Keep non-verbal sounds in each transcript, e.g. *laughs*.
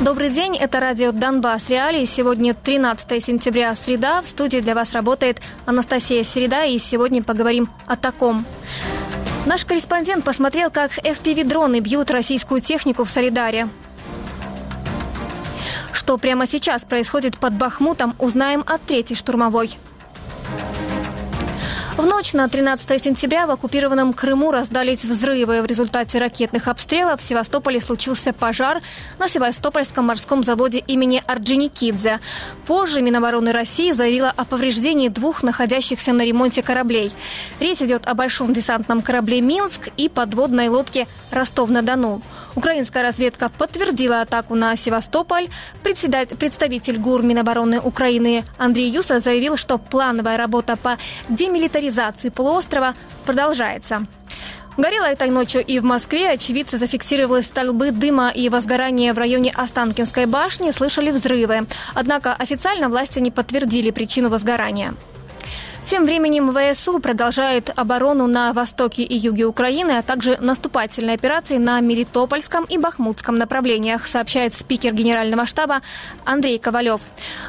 Добрый день, это радио «Донбасс Реалии». Сегодня 13 сентября, среда. В студии для вас работает Анастасия Середа, и сегодня поговорим о таком. Наш корреспондент посмотрел, как FPV-дроны бьют российскую технику в Солидаре. Что прямо сейчас происходит под Бахмутом, узнаем от третьей штурмовой. В ночь на 13 сентября в оккупированном Крыму раздались взрывы. В результате ракетных обстрелов в Севастополе случился пожар на Севастопольском морском заводе имени Орджоникидзе. Позже Минобороны России заявила о повреждении двух находящихся на ремонте кораблей. Речь идет о большом десантном корабле «Минск» и подводной лодке «Ростов-на-Дону». Украинская разведка подтвердила атаку на Севастополь. Представитель ГУР Минобороны Украины Андрей Юса заявил, что плановая работа по демилитаризации полуострова продолжается. Горело этой ночью и в Москве. Очевидцы зафиксировали столбы дыма и возгорания в районе Останкинской башни, слышали взрывы. Однако официально власти не подтвердили причину возгорания. Тем временем ВСУ продолжает оборону на востоке и юге Украины, а также наступательные операции на Мелитопольском и Бахмутском направлениях, сообщает спикер Генерального штаба Андрей Ковалев.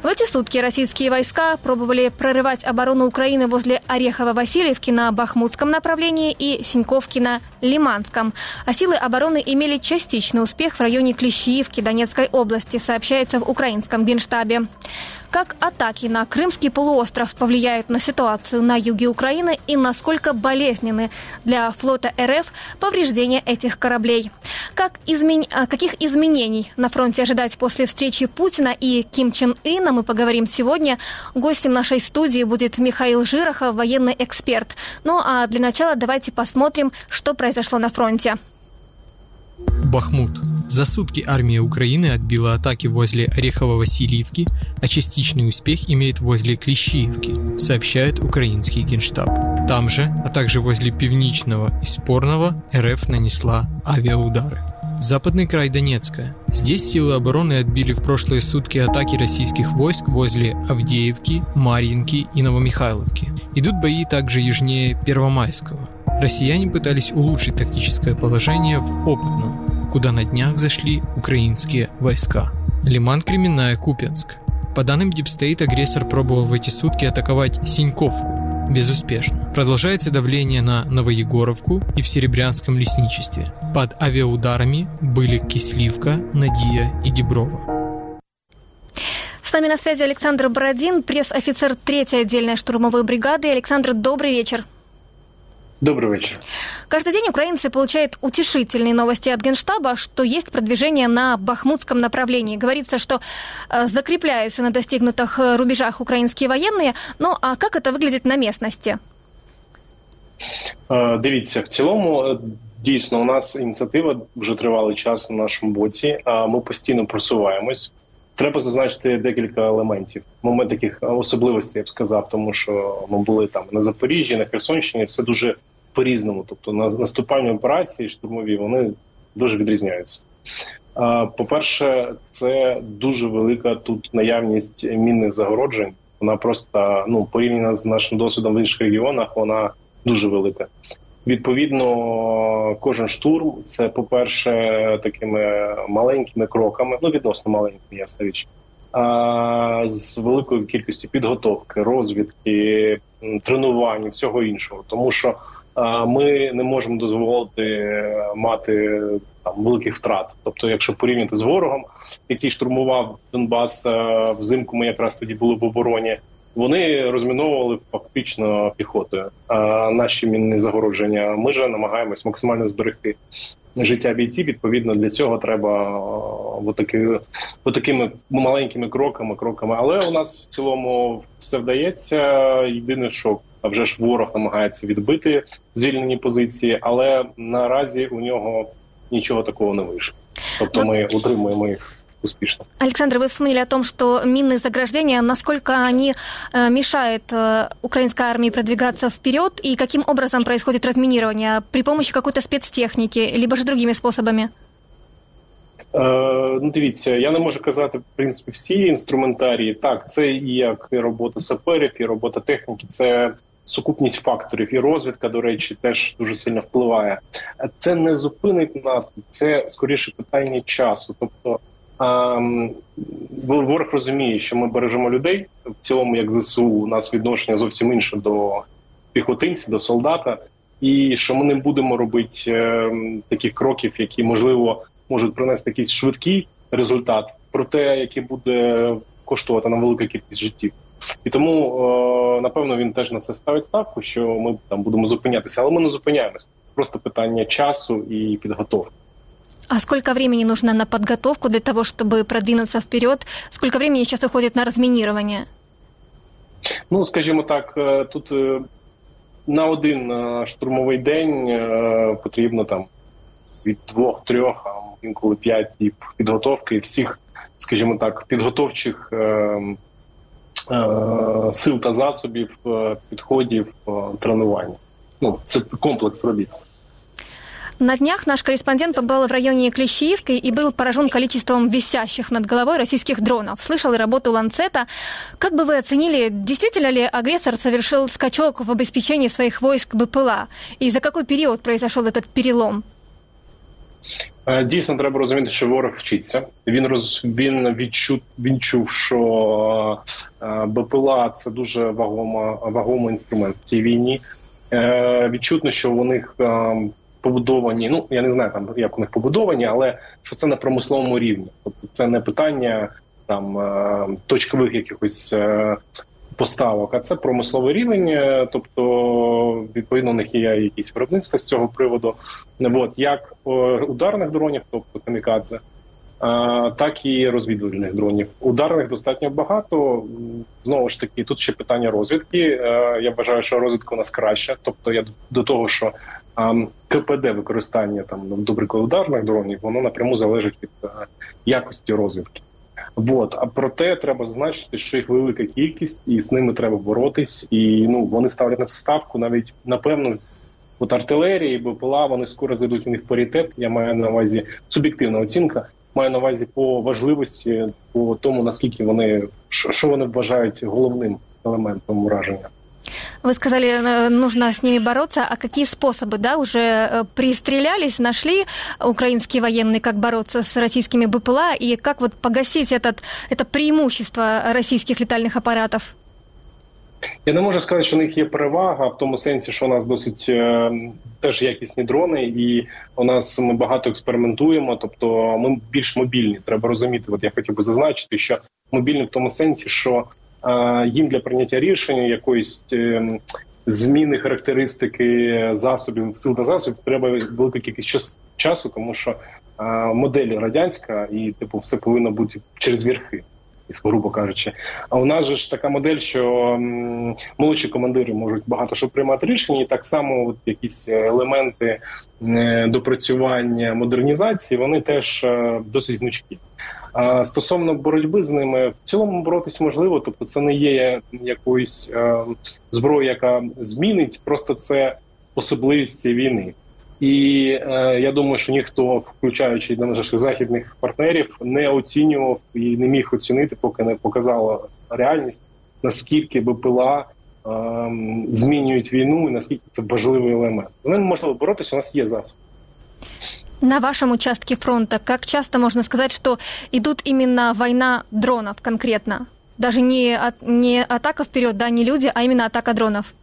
В эти сутки российские войска пробовали прорывать оборону Украины возле Орехово-Васильевки на Бахмутском направлении и Синьковки на Лиманском. А силы обороны имели частичный успех в районе Клещиевки Донецкой области, сообщается в украинском генштабе. Как атаки на Крымский полуостров повлияют на ситуацию на юге Украины и насколько болезненны для флота РФ повреждения этих кораблей? Как измен... А, каких изменений на фронте ожидать после встречи Путина и Ким Чен Ына мы поговорим сегодня. Гостем нашей студии будет Михаил Жирохов, военный эксперт. Ну а для начала давайте посмотрим, что произошло на фронте. Бахмут. За сутки армия Украины отбила атаки возле Орехово-Васильевки, а частичный успех имеет возле Клещиевки, сообщает украинский генштаб. Там же, а также возле Пивничного и Спорного, РФ нанесла авиаудары. Западный край Донецка. Здесь силы обороны отбили в прошлые сутки атаки российских войск возле Авдеевки, Марьинки и Новомихайловки. Идут бои также южнее Первомайского. Россияне пытались улучшить тактическое положение в Опытном, куда на днях зашли украинские войска. Лиман Кременная, Купянск. По данным DeepState, агрессор пробовал в эти сутки атаковать Синьковку. Безуспешно. Продолжается давление на Новоегоровку и в Серебрянском лесничестве. Под авиаударами были Кисливка, Надия и Диброва. С нами на связи Александр Бородин, пресс-офицер 3-й отдельной штурмовой бригады. Александр, добрый вечер. Добрый вечер. Каждый день украинцы получают утешительные новости от Генштаба, что есть продвижение на бахмутском направлении. Говорится, что э, закрепляются на достигнутых э, рубежах украинские военные. Ну а как это выглядит на местности? Э, дивіться, в цілому, дійсно, у нас ініціатива вже тривалий час на нашому боці. Ми постійно просуваємось. Треба зазначити декілька елементів. Момент таких особливостей я б сказав, тому що ми були там на Запоріжжі, на Херсонщині. Все дуже по-різному. Тобто на наступальні операції штурмові вони дуже відрізняються. По-перше, це дуже велика тут наявність мінних загороджень. Вона просто ну порівняно з нашим досвідом в інших регіонах, вона дуже велика. Відповідно, кожен штурм це, по-перше, такими маленькими кроками, ну відносно маленькими, ясна річ, а, з великою кількістю підготовки, розвідки, тренувань, всього іншого, тому що ми не можемо дозволити е, мати там великих втрат. Тобто, якщо порівняти з ворогом, який штурмував Донбас е, взимку, ми якраз тоді були в обороні. Вони розміновували фактично піхотою. А наші мінні загородження ми ж намагаємось максимально зберегти життя бійців. Відповідно, для цього треба отаки, отакими маленькими кроками, кроками. Але у нас в цілому все вдається. Єдине, що вже ж ворог намагається відбити звільнені позиції, але наразі у нього нічого такого не вийшло. Тобто, ми утримуємо їх. успешно. Александр, вы вспомнили о том, что минные заграждения, насколько они э, мешают э, украинской армии продвигаться вперед и каким образом происходит разминирование? При помощи какой-то спецтехники, либо же другими способами? Е, ну, Дивіться, я не можу казати в принципі всі інструментарії. Так, це і як і робота саперів, і робота техніки, це сукупність факторів, і розвідка, до речі, теж дуже сильно впливає. Це не зупинить нас, це скоріше питання часу. Тобто ворог розуміє, що ми бережемо людей в цілому, як ЗСУ, у нас відношення зовсім інше до піхотинців, до солдата, і що ми не будемо робити е, таких кроків, які можливо можуть принести якийсь швидкий результат, проте який буде коштувати на велика кількість життів. І тому е, напевно він теж на це ставить ставку, що ми там будемо зупинятися, але ми не зупиняємось. Просто питання часу і підготовки. А сколько времени нужно на подготовку для того, чтобы продвинуться вперед? Сколько времени сейчас уходит на разминирование? Ну, скажімо так, е, тут е, на один штурмовий день потрібно там від двох-трьох, а інколи п'ять діб підготовки всіх, скажімо так, підготовчих сил та засобів, підходів, тренування. Ну, це комплекс робіт. На днях наш корреспондент побывал в районе Клещиевки и был поражен количеством висящих над головой российских дронов. Слышал и работу Ланцета. Как бы вы оценили, действительно ли агрессор совершил скачок в обеспечении своих войск БПЛА? И за какой период произошел этот перелом? Е, дійсно, треба розуміти, що ворог вчиться. Він роз він відчув, він чув, що е, БПЛА це дуже вагома вагомий інструмент в цій війні. Е, відчутно, що у них побудовані. Ну я не знаю там, як у них побудовані, але що це на промисловому рівні, тобто це не питання там е, точкових якихось е, поставок, а це промисловий рівень. Е, тобто, відповідно, у них є якісь виробництва з цього приводу. От як ударних дронів, тобто камікадзе. Так і розвідувальних дронів. Ударних достатньо багато. Знову ж таки, тут ще питання розвідки. Я вважаю, що розвідка у нас краща. Тобто, я до того, що КПД використання там до прикладу ударних дронів, воно напряму залежить від е, якості розвідки. Вот. А проте треба зазначити, що їх велика кількість, і з ними треба боротись. І ну вони ставлять на це ставку. Навіть напевно, от артилерії, БПЛА, вони скоро зайдуть у них паритет. Я маю на увазі суб'єктивна оцінка. Маю на увазі по важливості, по тому наскільки вони що вони вважають головним елементом враження. Вы сказали, э, нужно с ними бороться. А какие способы, да, уже э, пристрелялись, нашли украинские военные, как бороться с российскими БПЛА и как вот погасить этот, это преимущество российских летальных аппаратов? Я не можу сказати, що у них є перевага в тому сенсі, що у нас досить е, теж якісні дрони, і у нас ми багато експериментуємо. Тобто, ми більш мобільні. Треба розуміти. От я хотів би зазначити, що мобільні в тому сенсі, що їм для прийняття рішення якоїсь ем, зміни характеристики засобів сил та засобів треба велика кількість часу, тому що модель радянська і типу все повинно бути через верхи. Грубо кажучи, а у нас же ж така модель, що молодші командири можуть багато що приймати рішення, і так само от якісь елементи е, допрацювання модернізації вони теж е, досить гнучкі. А стосовно боротьби з ними в цілому боротись можливо, тобто це не є якоюсь е, зброєю, яка змінить, просто це особливість цієї війни. І е, я думаю, що ніхто, включаючи на наших західних партнерів, не оцінював і не міг оцінити, поки не показала реальність, наскільки БПЛА е, змінюють війну і наскільки це важливий елемент. З ним можливо боротися. У нас є засоби. На вашем участке фронта, как часто можно сказать, что идут именно война дронов конкретно? Даже не, от, не атака вперед, да, не люди, а именно атака дронов?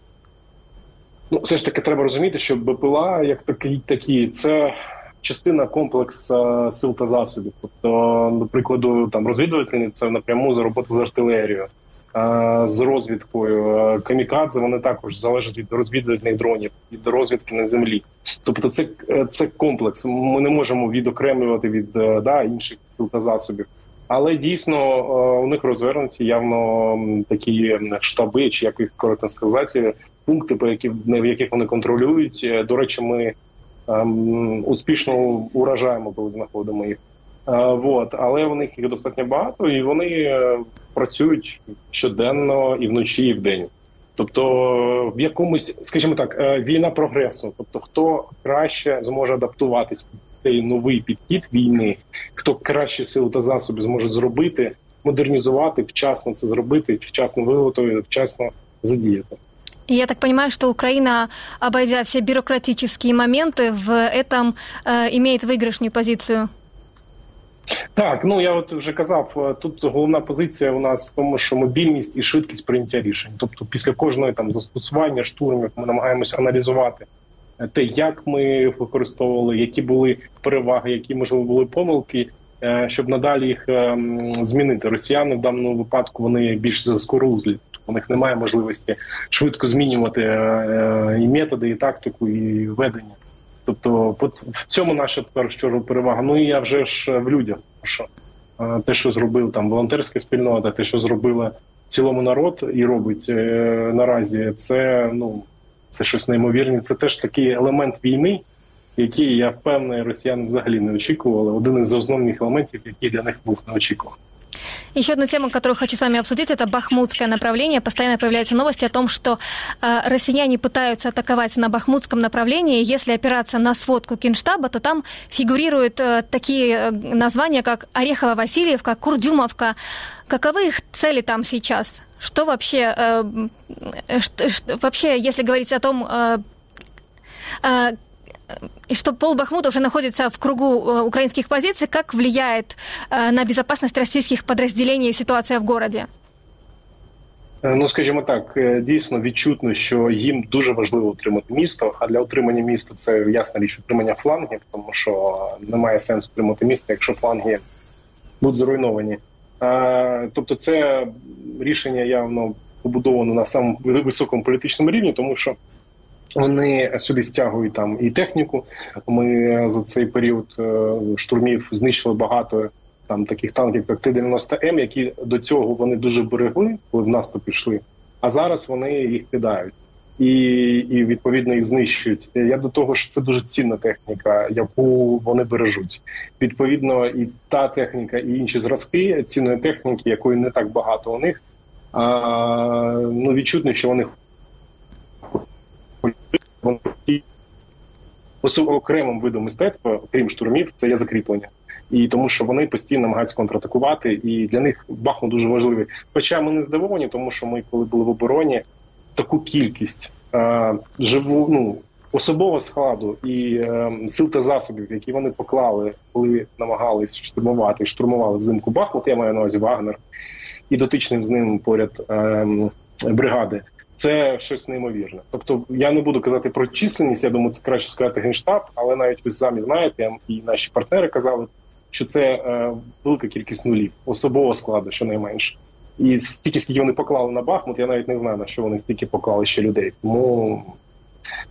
Ну, все ж таки, треба розуміти, що БПЛА, як такі, такі це частина комплексу сил та засобів. Тобто, до прикладу, там розвідувальні це напряму за роботу з артилерією З розвідкою. Камікадзе вони також залежать від розвідувальних дронів від розвідки на землі. Тобто, це це комплекс. Ми не можемо відокремлювати від е, да інших сил та засобів. Але дійсно е, у них розвернуті явно такі штаби, чи як їх коротко сказати, пункти, по які в яких вони контролюють. Е, до речі, ми ем, успішно уражаємо, коли знаходимо їх. Вот. Але в них їх достатньо багато, і вони е, працюють щоденно і вночі, і вдень. Тобто, в якомусь, скажімо так, е, війна прогресу. Тобто, хто краще зможе адаптуватись під цей новий підхід війни, хто краще сили та засоби зможе зробити, модернізувати, вчасно це зробити, вчасно виготовити, вчасно задіяти. Я так понимаю, что Украина, обойдя все бюрократические моменты, в этом э, имеет выигрышную позицию. Так, ну я от вже казав, е, тут головна позиція у нас в тому, що мобільність і швидкість прийняття рішень. Тобто, після кожної там застосування штурмів ми намагаємося аналізувати е, те, як ми їх використовували, які були переваги, які можливо були помилки, е, щоб надалі їх змінити. Росіяни в даному випадку вони більш заскорузлі. У них немає можливості швидко змінювати і методи, і тактику, і ведення. Тобто, в цьому наша першу перевага. Ну і я вже ж в людях. що те, що зробив там волонтерська спільнота, те, що зробила цілому народ і робить е, наразі, це ну це щось неймовірне. Це теж такий елемент війни, який я впевнений, росіяни взагалі не очікували. Один із основних елементів, який для них був неочікуваний. Еще одну тему, которую хочу с вами обсудить, это бахмутское направление. Постоянно появляются новости о том, что э, россияне пытаются атаковать на бахмутском направлении. Если опираться на сводку Кинштаба, то там фигурируют э, такие э, названия, как Орехово-Васильевка, Курдюмовка. Каковы их цели там сейчас? Что вообще, э, э, что, вообще, если говорить о том, э, э, и что пол Бахмута уже находится в кругу э, украинских позиций, как влияет э, на безопасность российских подразделений ситуация в городе? Е, ну, скажімо так, е, дійсно відчутно, що їм дуже важливо отримати місто. А для отримання міста це ясна річ утримання флангів, тому що немає сенсу отримати місто, якщо фланги будуть зруйновані. А, Тобто, це рішення явно побудовано на самому високому політичному рівні, тому що Вони сюди стягують там і техніку. Ми за цей період е, штурмів знищили багато там таких танків, як Т-90М, які до цього вони дуже берегли, коли в наступ пішли. А зараз вони їх кидають і і відповідно їх знищують. Я до того, що це дуже цінна техніка, яку вони бережуть. Відповідно, і та техніка, і інші зразки цінної техніки, якої не так багато у них. А, Ну відчутно, що вони окремим видом мистецтва, крім штурмів, це є закріплення. І тому, що вони постійно намагаються контратакувати, і для них Бахмут дуже важливий. Хоча ми не здивовані, тому що ми, коли були в обороні, таку кількість е, живу ну особового складу і е, сил та засобів, які вони поклали, коли намагались штурмувати, штурмували взимку Бахмут, я маю на увазі Вагнер, і дотичним з ним поряд е, бригади це щось неймовірне. Тобто я не буду казати про численність. Я думаю, це краще сказати генштаб, але навіть ви самі знаєте, і наші партнери казали, що це е, велика кількість нулів особового складу, щонайменше. І стільки, скільки вони поклали на Бахмут, я навіть не знаю на що вони стільки поклали ще людей. Тому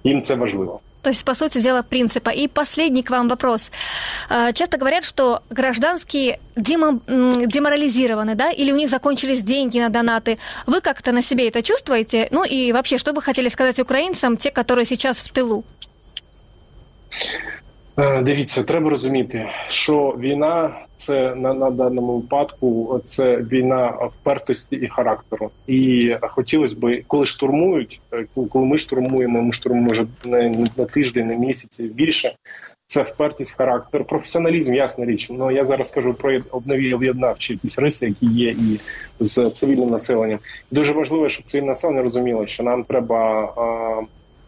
їм це важливо. То есть, по сути дела, принципа. И последний к вам вопрос. Часто говорят, что гражданские деморализированы, да, или у них закончились деньги на донаты. Вы как-то на себе это чувствуете? Ну и вообще, что бы хотели сказать украинцам, те, которые сейчас в тылу? Е, дивіться, треба розуміти, що війна це на на даному випадку це війна впертості і характеру. І хотілося б, коли штурмують, е, коли ми штурмуємо, ми штурмуємо вже не на тиждень, на місяці більше. Це впертість характер, професіоналізм, ясна річ. Ну я зараз кажу про обнові об'єднавчі якісь риси, які є і з цивільним населенням. Дуже важливо, щоб цивільне населення розуміло, що нам треба. А,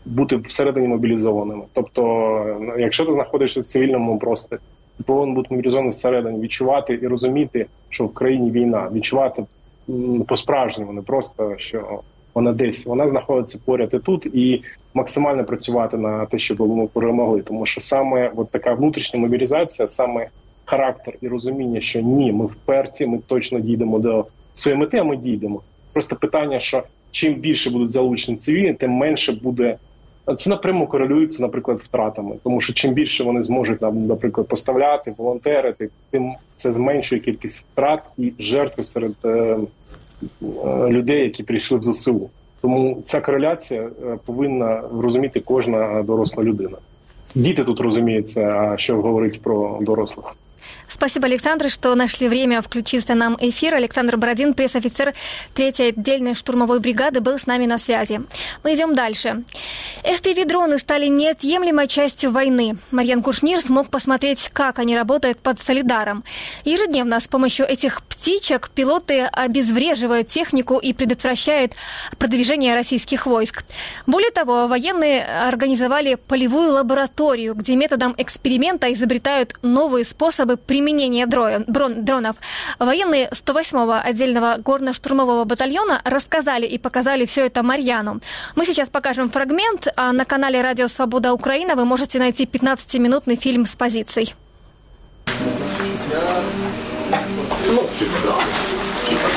бути всередині мобілізованими. Тобто, якщо ти знаходишся в цивільному просторі, ти повинен бути мобілізований всередині, відчувати і розуміти, що в країні війна, відчувати по справжньому, не просто що вона десь вона знаходиться поряд і тут, і максимально працювати на те, щоб ми перемогли. Тому що саме от така внутрішня мобілізація, саме характер і розуміння, що ні, ми вперті, ми точно дійдемо до своєї мети, а ми дійдемо. Просто питання, що чим більше будуть залучені цивільні, тим менше буде це напряму корелюється, наприклад, втратами, тому що чим більше вони зможуть нам, наприклад, поставляти, волонтерити, тим це зменшує кількість втрат і жертв серед е, е, людей, які прийшли в ЗСУ. Тому ця кореляція е, повинна розуміти кожна доросла людина. Діти тут розуміють це, а що говорить про дорослих. Спасибо, Александр, что нашли время включиться нам эфир. Александр Бородин, пресс-офицер 3-й отдельной штурмовой бригады, был с нами на связи. Мы идем дальше. FPV-дроны стали неотъемлемой частью войны. Марьян Кушнир смог посмотреть, как они работают под Солидаром. Ежедневно с помощью этих птичек пилоты обезвреживают технику и предотвращают продвижение российских войск. Более того, военные организовали полевую лабораторию, где методом эксперимента изобретают новые способы применения дронов. Военные 108-го отдельного горно-штурмового батальона рассказали и показали все это Марьяну. Мы сейчас покажем фрагмент, а на канале Радио Свобода Украина вы можете найти 15-минутный фильм с позиций. Ну, типа, да. Типа.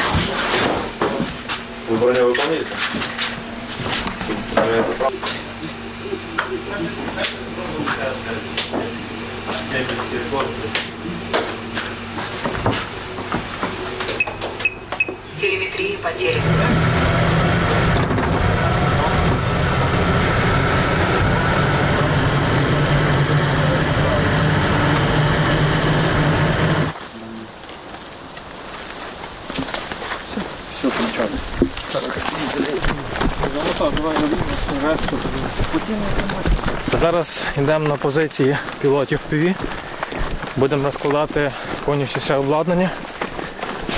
Вы броню выполняете? Телеметрия потеряна. Зараз йдемо на позиції пілотів ПВ. Будемо розкладати повністю все обладнання,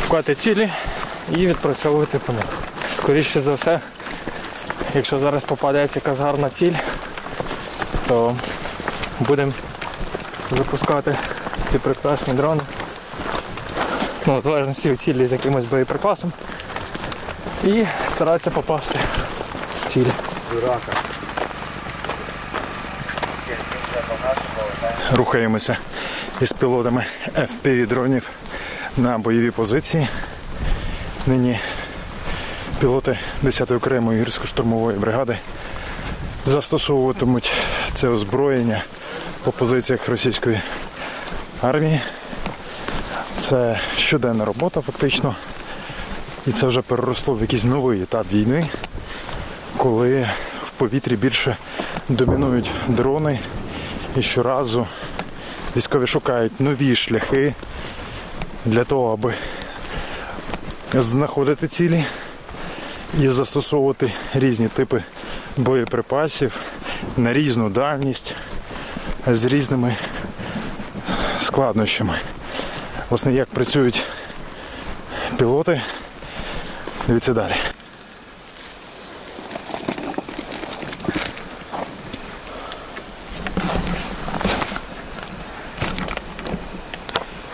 шукати цілі і відпрацьовувати по них. Скоріше за все, якщо зараз попадеться якась гарна ціль, то будемо запускати ці прекрасні дрони. Ну, в залежності від цілі з якимось боєприпасом. І старатися попасти в ціль. Рухаємося із пілотами FPV дронів на бойові позиції. Нині пілоти 10-ї окремої гірсько-штурмової бригади застосовуватимуть це озброєння по позиціях російської армії. Це щоденна робота фактично. І це вже переросло в якийсь новий етап війни, коли в повітрі більше домінують дрони і щоразу військові шукають нові шляхи для того, аби знаходити цілі і застосовувати різні типи боєприпасів на різну дальність з різними складнощами. Власне, як працюють пілоти, дивіться далі.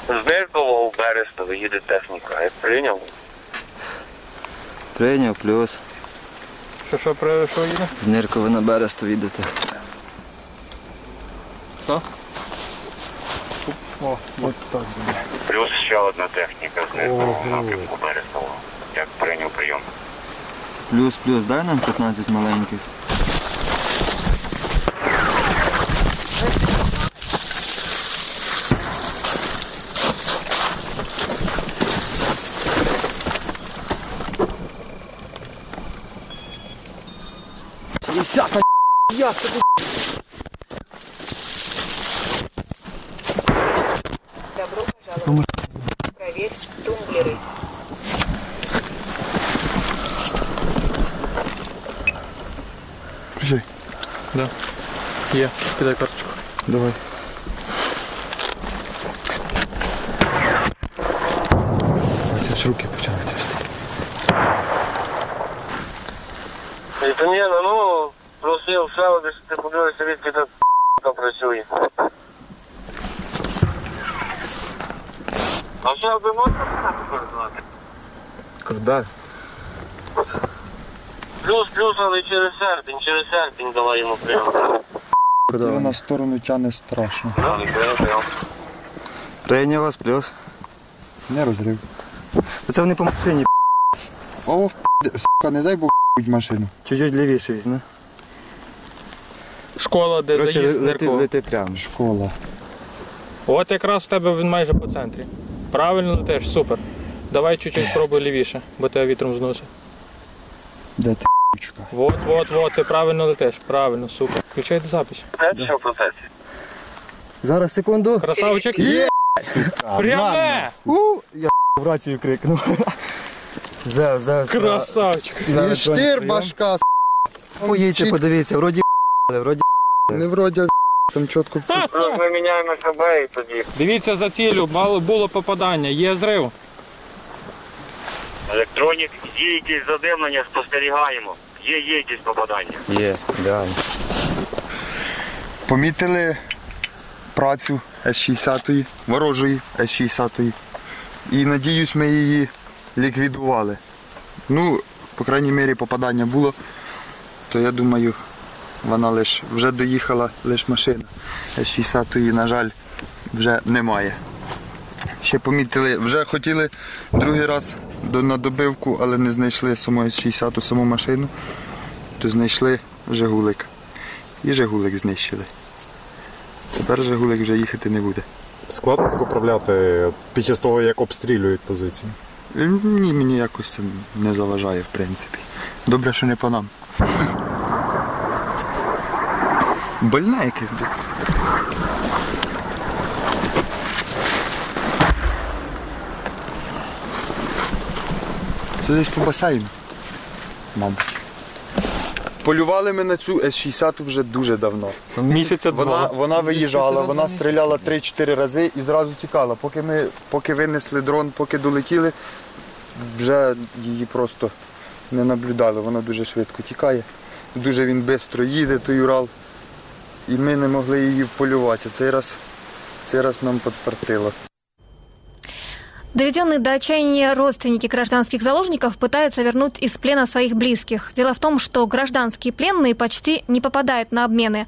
З у Берестово їде техніка. Я прийняв. Прийняв, плюс. Що, що, про що їде? З Ниркови на Бересту їдете. О, от так буде. Плюс ще одна техніка з Ниркового напрямку Берестового. Як прийняв прийом. Плюс, плюс, дай нам 15 маленьких. Добро пожаловать. Проверь тумблеры. Приїжджай. Да. Є, кидай карточку. Давай. Десь ти подивишся, відки так *laughs* працює. А що ви можете координати? Круда. Плюс, плюс, але через серпень, через серпень давай йому прийом. Куди на сторону тяне страшно. Прийняв вас, плюс. Не розрив. Це вони по машині. О, *laughs* сука, не дай Бог *laughs* будь машину. Чуть-чуть лівіше візьме. Школа, де Коротше, заїзд лети, Ниркова. лети прямо. Школа. От якраз в тебе він майже по центрі. Правильно летиш, супер. Давай чуть-чуть пробуй лівіше, бо тебе вітром зносить. Де ти ***чка? Вот, вот, вот, ти правильно летиш, правильно, супер. Включай запись. Це що в процесі? Зараз, секунду. Красавчик. Пряме! У, я в рацію крикнув. Зев, зев. Красавчик. І штир башка. Поїдьте, подивіться, вроді Але вроді Не вроді, там чітко в. Плюс ми міняємо СБ і тоді. Дивіться за цілю, мало було попадання, є зрив. Електронік, є якісь задимлення, спостерігаємо. Є, є якісь попадання. є, да. Помітили працю С-60, ворожої С-60. І надіюсь, ми її ліквідували. Ну, по крайній мірі, попадання було, то я думаю, вона лиш вже доїхала лише машина. С-60, на жаль, вже немає. Ще помітили, вже хотіли другий раз до, на добивку, але не знайшли саму С-60, саму машину, то знайшли Жигулик. І Жигулик знищили. Тепер Жигулик вже їхати не буде. Складно так управляти під час того, як обстрілюють позиції. Ні, мені якось це не заважає, в принципі. Добре, що не по нам. Больна якась. бля. Це десь по басейну, мабуть. Полювали ми на цю С-60 вже дуже давно. Місяця Вона, два. вона виїжджала, вона стріляла 3-4 рази і зразу тікала. Поки ми поки винесли дрон, поки долетіли, вже її просто не наблюдали. Вона дуже швидко тікає. Дуже він швидко їде, той Урал. І ми не могли її вполювати. Цей раз, цей раз нам підфартило. Доведенные до отчаяния родственники гражданских заложников пытаются вернуть из плена своих близких. Дело в том, что гражданские пленные почти не попадают на обмены.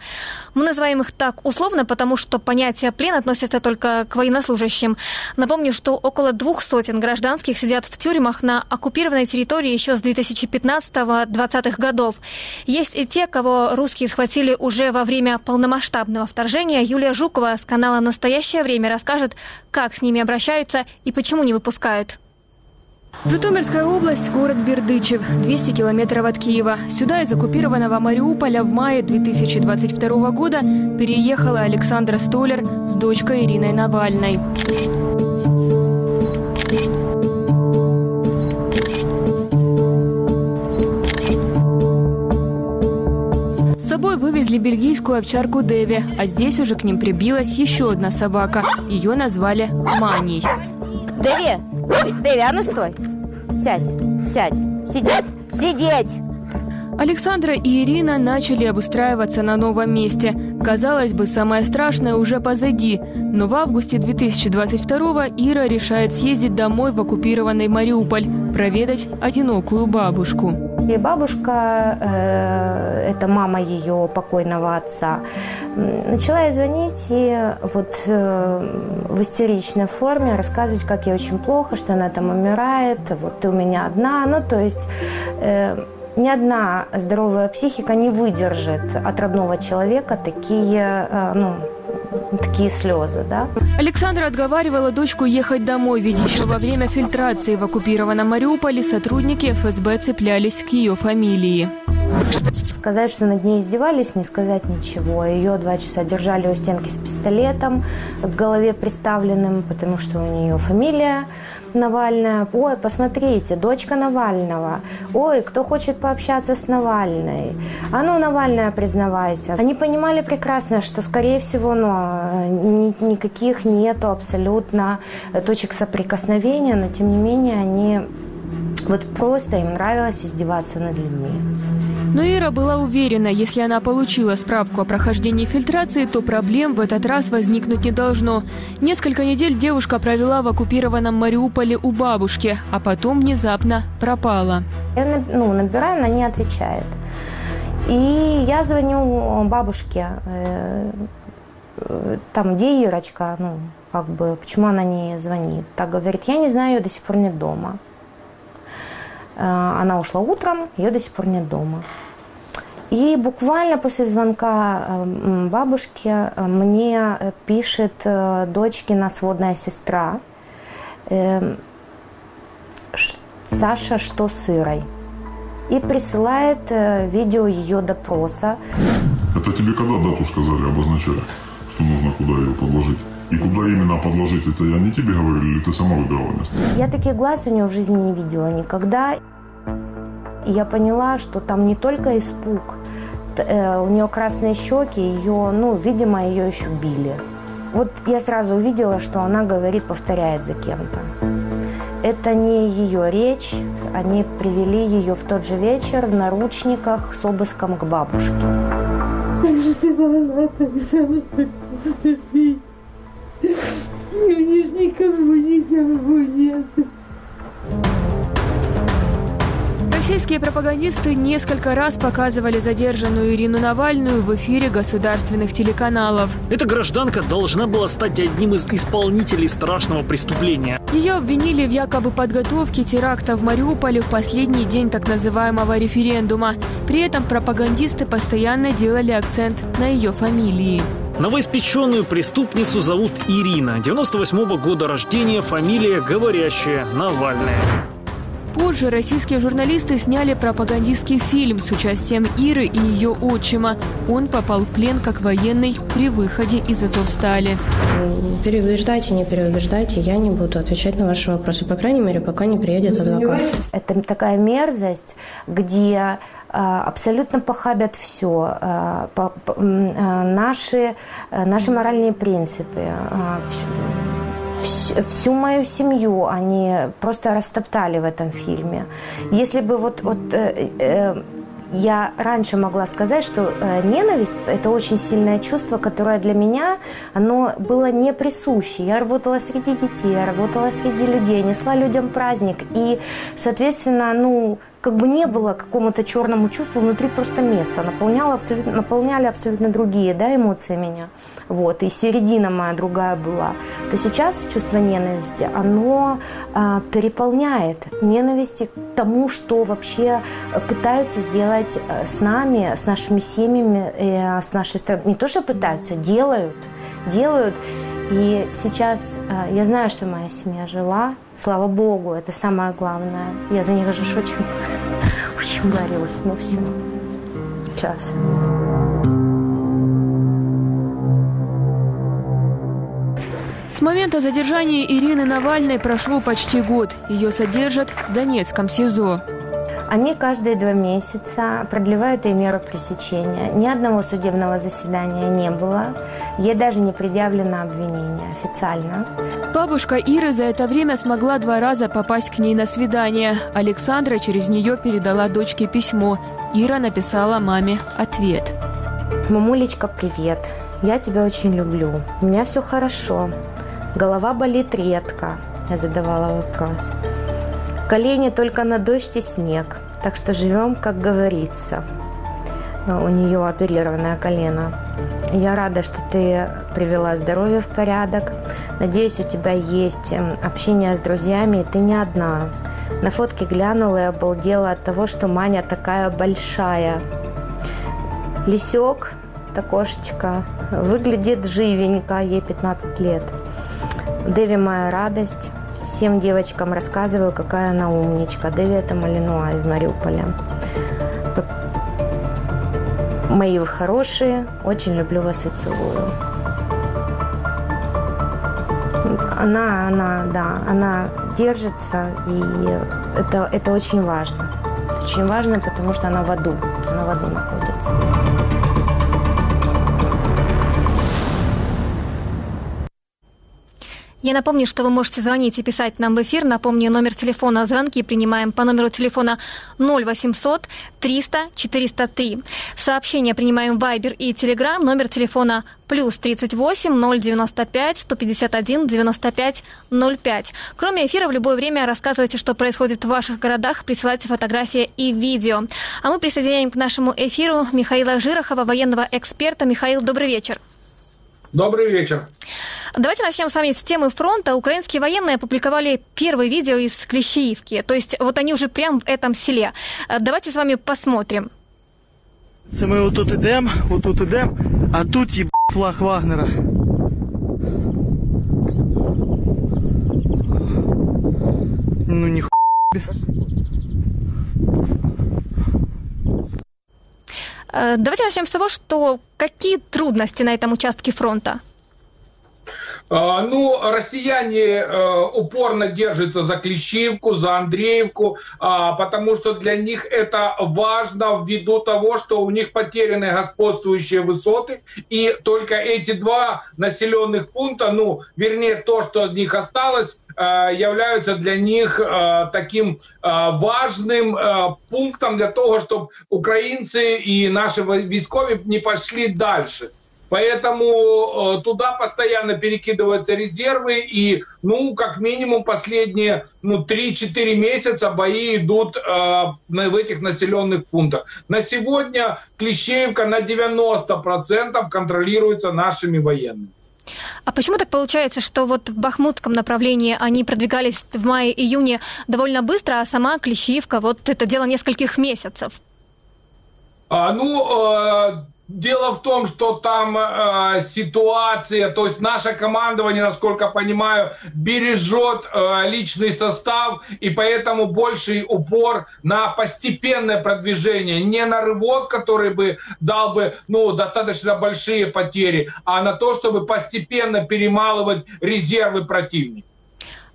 Мы называем их так условно, потому что понятие плен относится только к военнослужащим. Напомню, что около двух сотен гражданских сидят в тюрьмах на оккупированной территории еще с 2015-2020 годов. Есть и те, кого русские схватили уже во время полномасштабного вторжения. Юлия Жукова с канала «Настоящее время» расскажет, как с ними обращаются и почему не выпускают. Житомирская область, город Бердычев, 200 километров от Киева. Сюда из оккупированного Мариуполя в мае 2022 года переехала Александра Столер с дочкой Ириной Навальной. С собой вывезли бельгийскую овчарку Деви, а здесь уже к ним прибилась еще одна собака. Ее назвали Маней. Дэви, Дэви, а ну стой. Сядь, сядь, сидеть, сидеть. Александра и Ирина начали обустраиваться на новом месте. Казалось бы, самое страшное уже позади. Но в августе 2022 Ира решает съездить домой в оккупированный Мариуполь, проведать одинокую бабушку. И бабушка, э, это мама ее покойного отца, начала ей звонить и вот э, в истеричной форме рассказывать, как ей очень плохо, что она там умирает, вот ты у меня одна. Ну, то есть э, ни одна здоровая психика не выдержит от родного человека такие, э, ну, такие слезы, да. Александра отговаривала дочку ехать домой, ведь еще во время фильтрации в оккупированном Мариуполе сотрудники ФСБ цеплялись к ее фамилии. Сказать, что над ней издевались, не сказать ничего. Ее два часа держали у стенки с пистолетом к голове приставленным, потому что у нее фамилия Навальная. Ой, посмотрите, дочка Навального. Ой, кто хочет пообщаться с Навальной? А ну, Навальная, признавайся. Они понимали прекрасно, что, скорее всего, ну, ни- никаких нету абсолютно точек соприкосновения, но, тем не менее, они вот просто им нравилось издеваться над людьми. Но Ира была уверена, если она получила справку о прохождении фильтрации, то проблем в этот раз возникнуть не должно. Несколько недель девушка провела в оккупированном Мариуполе у бабушки, а потом внезапно пропала. Я ну, набираю, она не отвечает. И я звоню бабушке, э, э, там, где Ирочка, ну, как бы, почему она не звонит. Так говорит, я не знаю, ее до сих пор нет дома. Э, Она ушла утром, ее до сих пор нет дома. И буквально после звонка э, м, бабушки э, мне э, пишет дочкина сводная сестра, э, Ш- Саша, что с Ирой? И присылает видео ее допроса. Это тебе когда дату сказали, обозначали, что нужно куда ее подложить? И куда именно подложить, это я не тебе говорил, или ты сама выбирала место? Я таких глаз у нее в жизни не видела никогда. И я поняла, что там не только испуг, э, у нее красные щеки, ее, ну, видимо, ее еще били. Вот я сразу увидела, что она говорит, повторяет за кем-то. Это не ее речь, они привели ее в тот же вечер в наручниках с обыском к бабушке. Как же ты могла так со мной поступить? Ж никому, никому нет. Российские пропагандисты несколько раз показывали задержанную Ирину Навальную в эфире государственных телеканалов. Эта гражданка должна была стать одним из исполнителей страшного преступления. Ее обвинили в якобы подготовке теракта в Мариуполе в последний день так называемого референдума. При этом пропагандисты постоянно делали акцент на ее фамилии. Новоиспеченную преступницу зовут Ирина, 98 -го года рождения, фамилия говорящая Навальная. Позже российские журналисты сняли пропагандистский фильм с участием Иры и ее отчима. Он попал в плен как военный при выходе из Азовстали. Переубеждайте, не переубеждайте, я не буду отвечать на ваши вопросы, по крайней мере, пока не приедет адвокат. Это такая мерзость, где абсолютно похабят все. а, а, Наши, а, наши моральные принципы, а, вс- вс- всю мою семью они просто растоптали в этом фильме. Если бы вот, вот э, э, я раньше могла сказать, что э, ненависть – это очень сильное чувство, которое для меня, оно было не присуще. Я работала среди детей, я работала среди людей, несла людям праздник. И, соответственно, ну, как бы не было какому-то черному чувству внутри просто места. Наполняло абсолютно, наполняли абсолютно другие да, эмоции меня. Вот, и середина моя другая была. То сейчас чувство ненависти, оно а, переполняет ненависти к тому, что вообще э, пытаются сделать э, с нами, с нашими семьями, э, с нашей страной. Не то, что пытаются, делают. Делают. И сейчас э, я знаю, что моя семья жила. Слава Богу, это самое главное. Я за них же очень, очень боролась. Ну все. Сейчас. С момента задержания Ирины Навальной прошел почти год. Ее содержат в Донецком СИЗО. Они каждые два месяца продлевают ей меру пресечения. Ни одного судебного заседания не было. Ей даже не предъявлено обвинение официально. Бабушка Иры за это время смогла два раза попасть к ней на свидание. Александра через нее передала дочке письмо. Ира написала маме ответ. Мамулечка, привет. Я тебя очень люблю. У меня все хорошо. Голова болит редко. Я задавала вопрос. Колени только на дождь и снег. Так что живем, как говорится. У нее оперированное колено. Я рада, что ты привела здоровье в порядок. Надеюсь, у тебя есть эм, общение с друзьями, и ты не одна. На фотке глянула и обалдела от того, что Маня такая большая. Лисек, та кошечка, выглядит живенько, ей 15 лет. Дэви моя радость. Всем девочкам рассказываю, какая она умничка. Это Малинуа из Мариуполя. Мои вы хорошие, очень люблю вас и целую. Она, она, да, она держится, и это, это очень важно. Это очень важно, потому что она в аду, она в аду находится. Я напомню, что вы можете звонить и писать нам в эфир. Напомню, номер телефона звонки принимаем по номеру телефона 0800 300 403. Сообщения принимаем в Viber и Telegram. Номер телефона плюс 38 095 151 95 05. Кроме эфира, в любое время рассказывайте, что происходит в ваших городах, присылайте фотографии и видео. А мы присоединяем к нашему эфиру Михаила Жирохова, военного эксперта. Михаил, добрый вечер. Добрый вечер. Давайте начнем с вами с темы фронта. Украинские военные опубликовали первое видео из Клещеевки. То есть вот они уже прямо в этом селе. Э, Давайте с вами посмотрим. Це ми отут ідемо, отут ідемо, а тут є флаг Вагнера. Ну ніхуя. Э, Давайте начнем с того, что какие трудности на этом участке фронта? А, ну, россияне э, упорно держатся за Клещивку, за Андреевку, а, потому что для них это важно ввиду того, что у них потеряны господствующие высоты, и только эти два населенных пункта, ну, вернее, то, что от них осталось, являются для них э, таким важным пунктом для того, чтобы украинцы и наши військові не пошли дальше. Поэтому э, туда постоянно перекидываются резервы, и, ну, как минимум последние ну, 3-4 месяца бои идут э, в этих населенных пунктах. На сегодня Клещеевка на 90% контролируется нашими военными. А почему так получается, что вот в Бахмутском направлении они продвигались в мае-июне довольно быстро, а сама Клещеевка вот это дело нескольких месяцев? А, ну, э, Дело в том, что там э, ситуация, то есть наше командование, насколько понимаю, бережет э, личный состав, и поэтому больший упор на постепенное продвижение, не на рывок, который бы дал бы ну, достаточно большие потери, а на то, чтобы постепенно перемалывать резервы противника.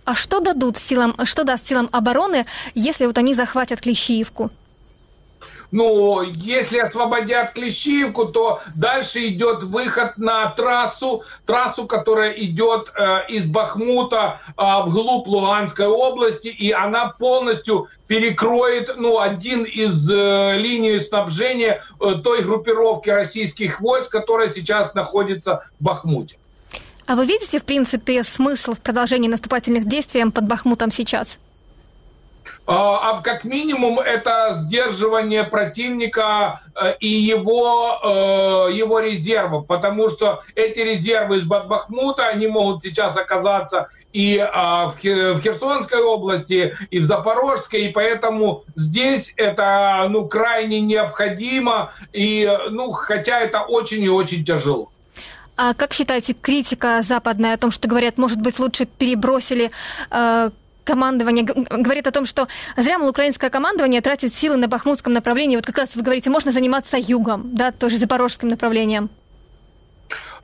А что дадут силам, что даст силам обороны, если вот они захватят Клещиевку? Ну, если освободят Клещиевку, то дальше идет выход на трассу, трассу, которая идет э, из Бахмута э, вглубь Луганской области, и она полностью перекроет, ну, один из э, линий снабжения э, той группировки российских войск, которая сейчас находится в Бахмуте. А вы видите, в принципе, смысл в продолжении наступательных действий под Бахмутом сейчас? А, а как минимум это сдерживание противника э, и его, э, его резервов, потому что эти резервы из Бахмута, они могут сейчас оказаться и а, в Херсонской области, и в Запорожской, и поэтому здесь это ну, крайне необходимо, и, ну, хотя это очень и очень тяжело. А как считаете, критика западная о том, что говорят, может быть, лучше перебросили э, командование говорит о том, что зря, мол, украинское командование тратит силы на бахмутском направлении. Вот как раз вы говорите, можно заниматься югом, да, тоже запорожским направлением.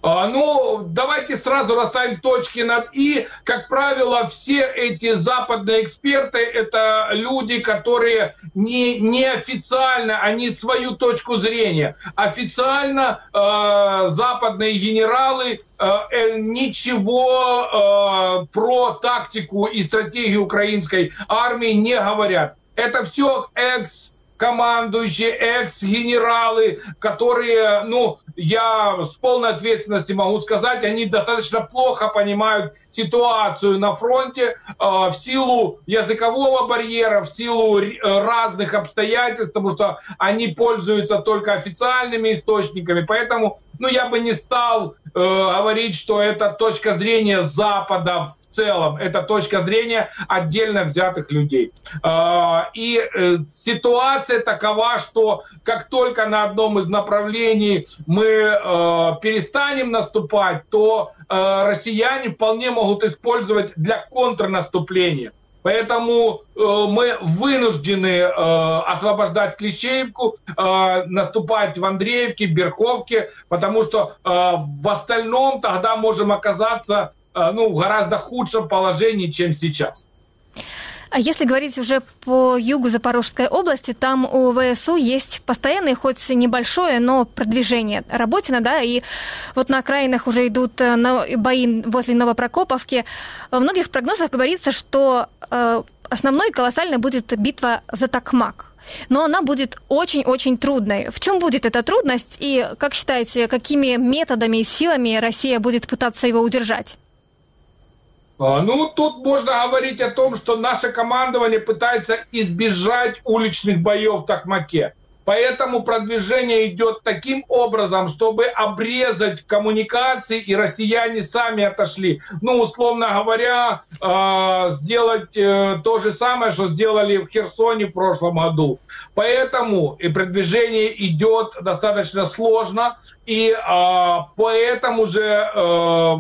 А, ну, давайте сразу расставим точки над «и». Как правило, все эти западные эксперты – это люди, которые не, неофициально, они свою точку зрения. Официально э, западные генералы э, э ничего э, про тактику и стратегию украинской армии не говорят. Это все экс командующие, экс-генералы, которые, ну, я с полной ответственностью могу сказать, они достаточно плохо понимают ситуацию на фронте э, в силу языкового барьера, в силу э, разных обстоятельств, потому что они пользуются только официальными источниками. Поэтому, ну, я бы не стал э, говорить, что это точка зрения Запада в целом. Это точка зрения отдельно взятых людей. А, и э, ситуация такова, что как только на одном из направлений мы э, перестанем наступать, то э, россияне вполне могут использовать для контрнаступления. Поэтому э, мы вынуждены э, освобождать Клещеевку, э, наступать в Андреевке, Берховке, потому что э, в остальном тогда можем оказаться Э, ну, в гораздо худшем положении, чем сейчас. А если говорить уже по югу Запорожской области, там у ВСУ есть постоянное, хоть небольшое, но продвижение. Работина, да, и вот на окраинах уже идут э, бои возле Новопрокоповки. Во многих прогнозах говорится, что э, основной колоссальной будет битва за Токмак. Но она будет очень-очень трудной. В чем будет эта трудность и, как считаете, какими методами и силами Россия будет пытаться его удержать? А, ну, тут можно говорить о том, что наше командование пытается избежать уличных боев в Токмаке. Поэтому продвижение идет таким образом, чтобы обрезать коммуникации, и россияне сами отошли. Ну, условно говоря, э, сделать э, то же самое, что сделали в Херсоне в прошлом году. Поэтому и продвижение идет достаточно сложно, и э, поэтому же э,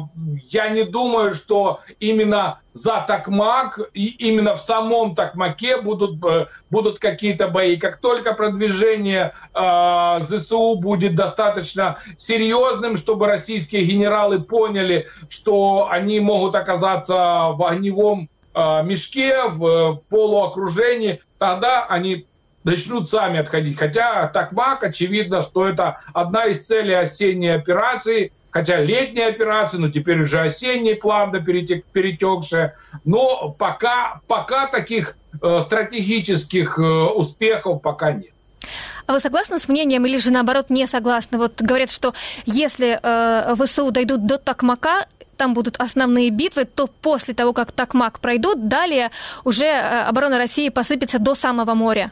я не думаю, что именно за Токмак, и именно в самом Токмаке будут, э, будут какие-то бои. Как только продвижение э, ЗСУ будет достаточно серьезным, чтобы российские генералы поняли, что они могут оказаться в огневом э, мешке, в полуокружении, тогда они начнут сами отходить. Хотя Токмак, очевидно, что это одна из целей осенней операции – хотя летняя операция, но теперь уже осенний плавно перетек, перетекшая. Но пока, пока таких э, стратегических э, успехов пока нет. А вы согласны с мнением или же наоборот не согласны? Вот говорят, что если э, ВСУ дойдут до Токмака, там будут основные битвы, то после того, как Токмак пройдут, далее уже э, оборона России посыпется до самого моря.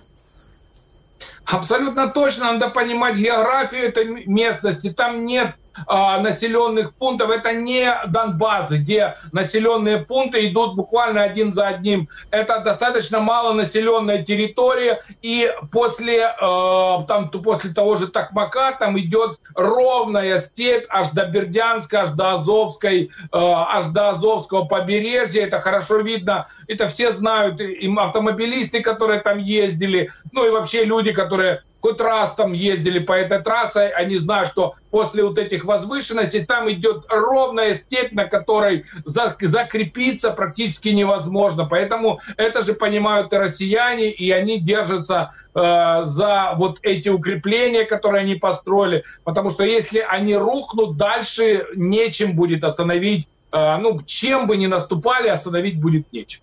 Абсолютно точно надо понимать географию этой местности. Там нет населенных пунктов. Это не Донбасс, где населенные пункты идут буквально один за одним. Это достаточно малонаселенная территория. И после, э, там, после того же Токмака там идет ровная степь аж до Бердянска, аж до Азовской, э, аж до Азовского побережья. Это хорошо видно. Это все знают. И автомобилисты, которые там ездили, ну и вообще люди, которые хоть раз там ездили по этой трассе, они знают, что после вот этих возвышенностей там идет ровная степь, на которой закрепиться практически невозможно. Поэтому это же понимают и россияне, и они держатся э, за вот эти укрепления, которые они построили. Потому что если они рухнут, дальше нечем будет остановить, э, ну, чем бы ни наступали, остановить будет нечем.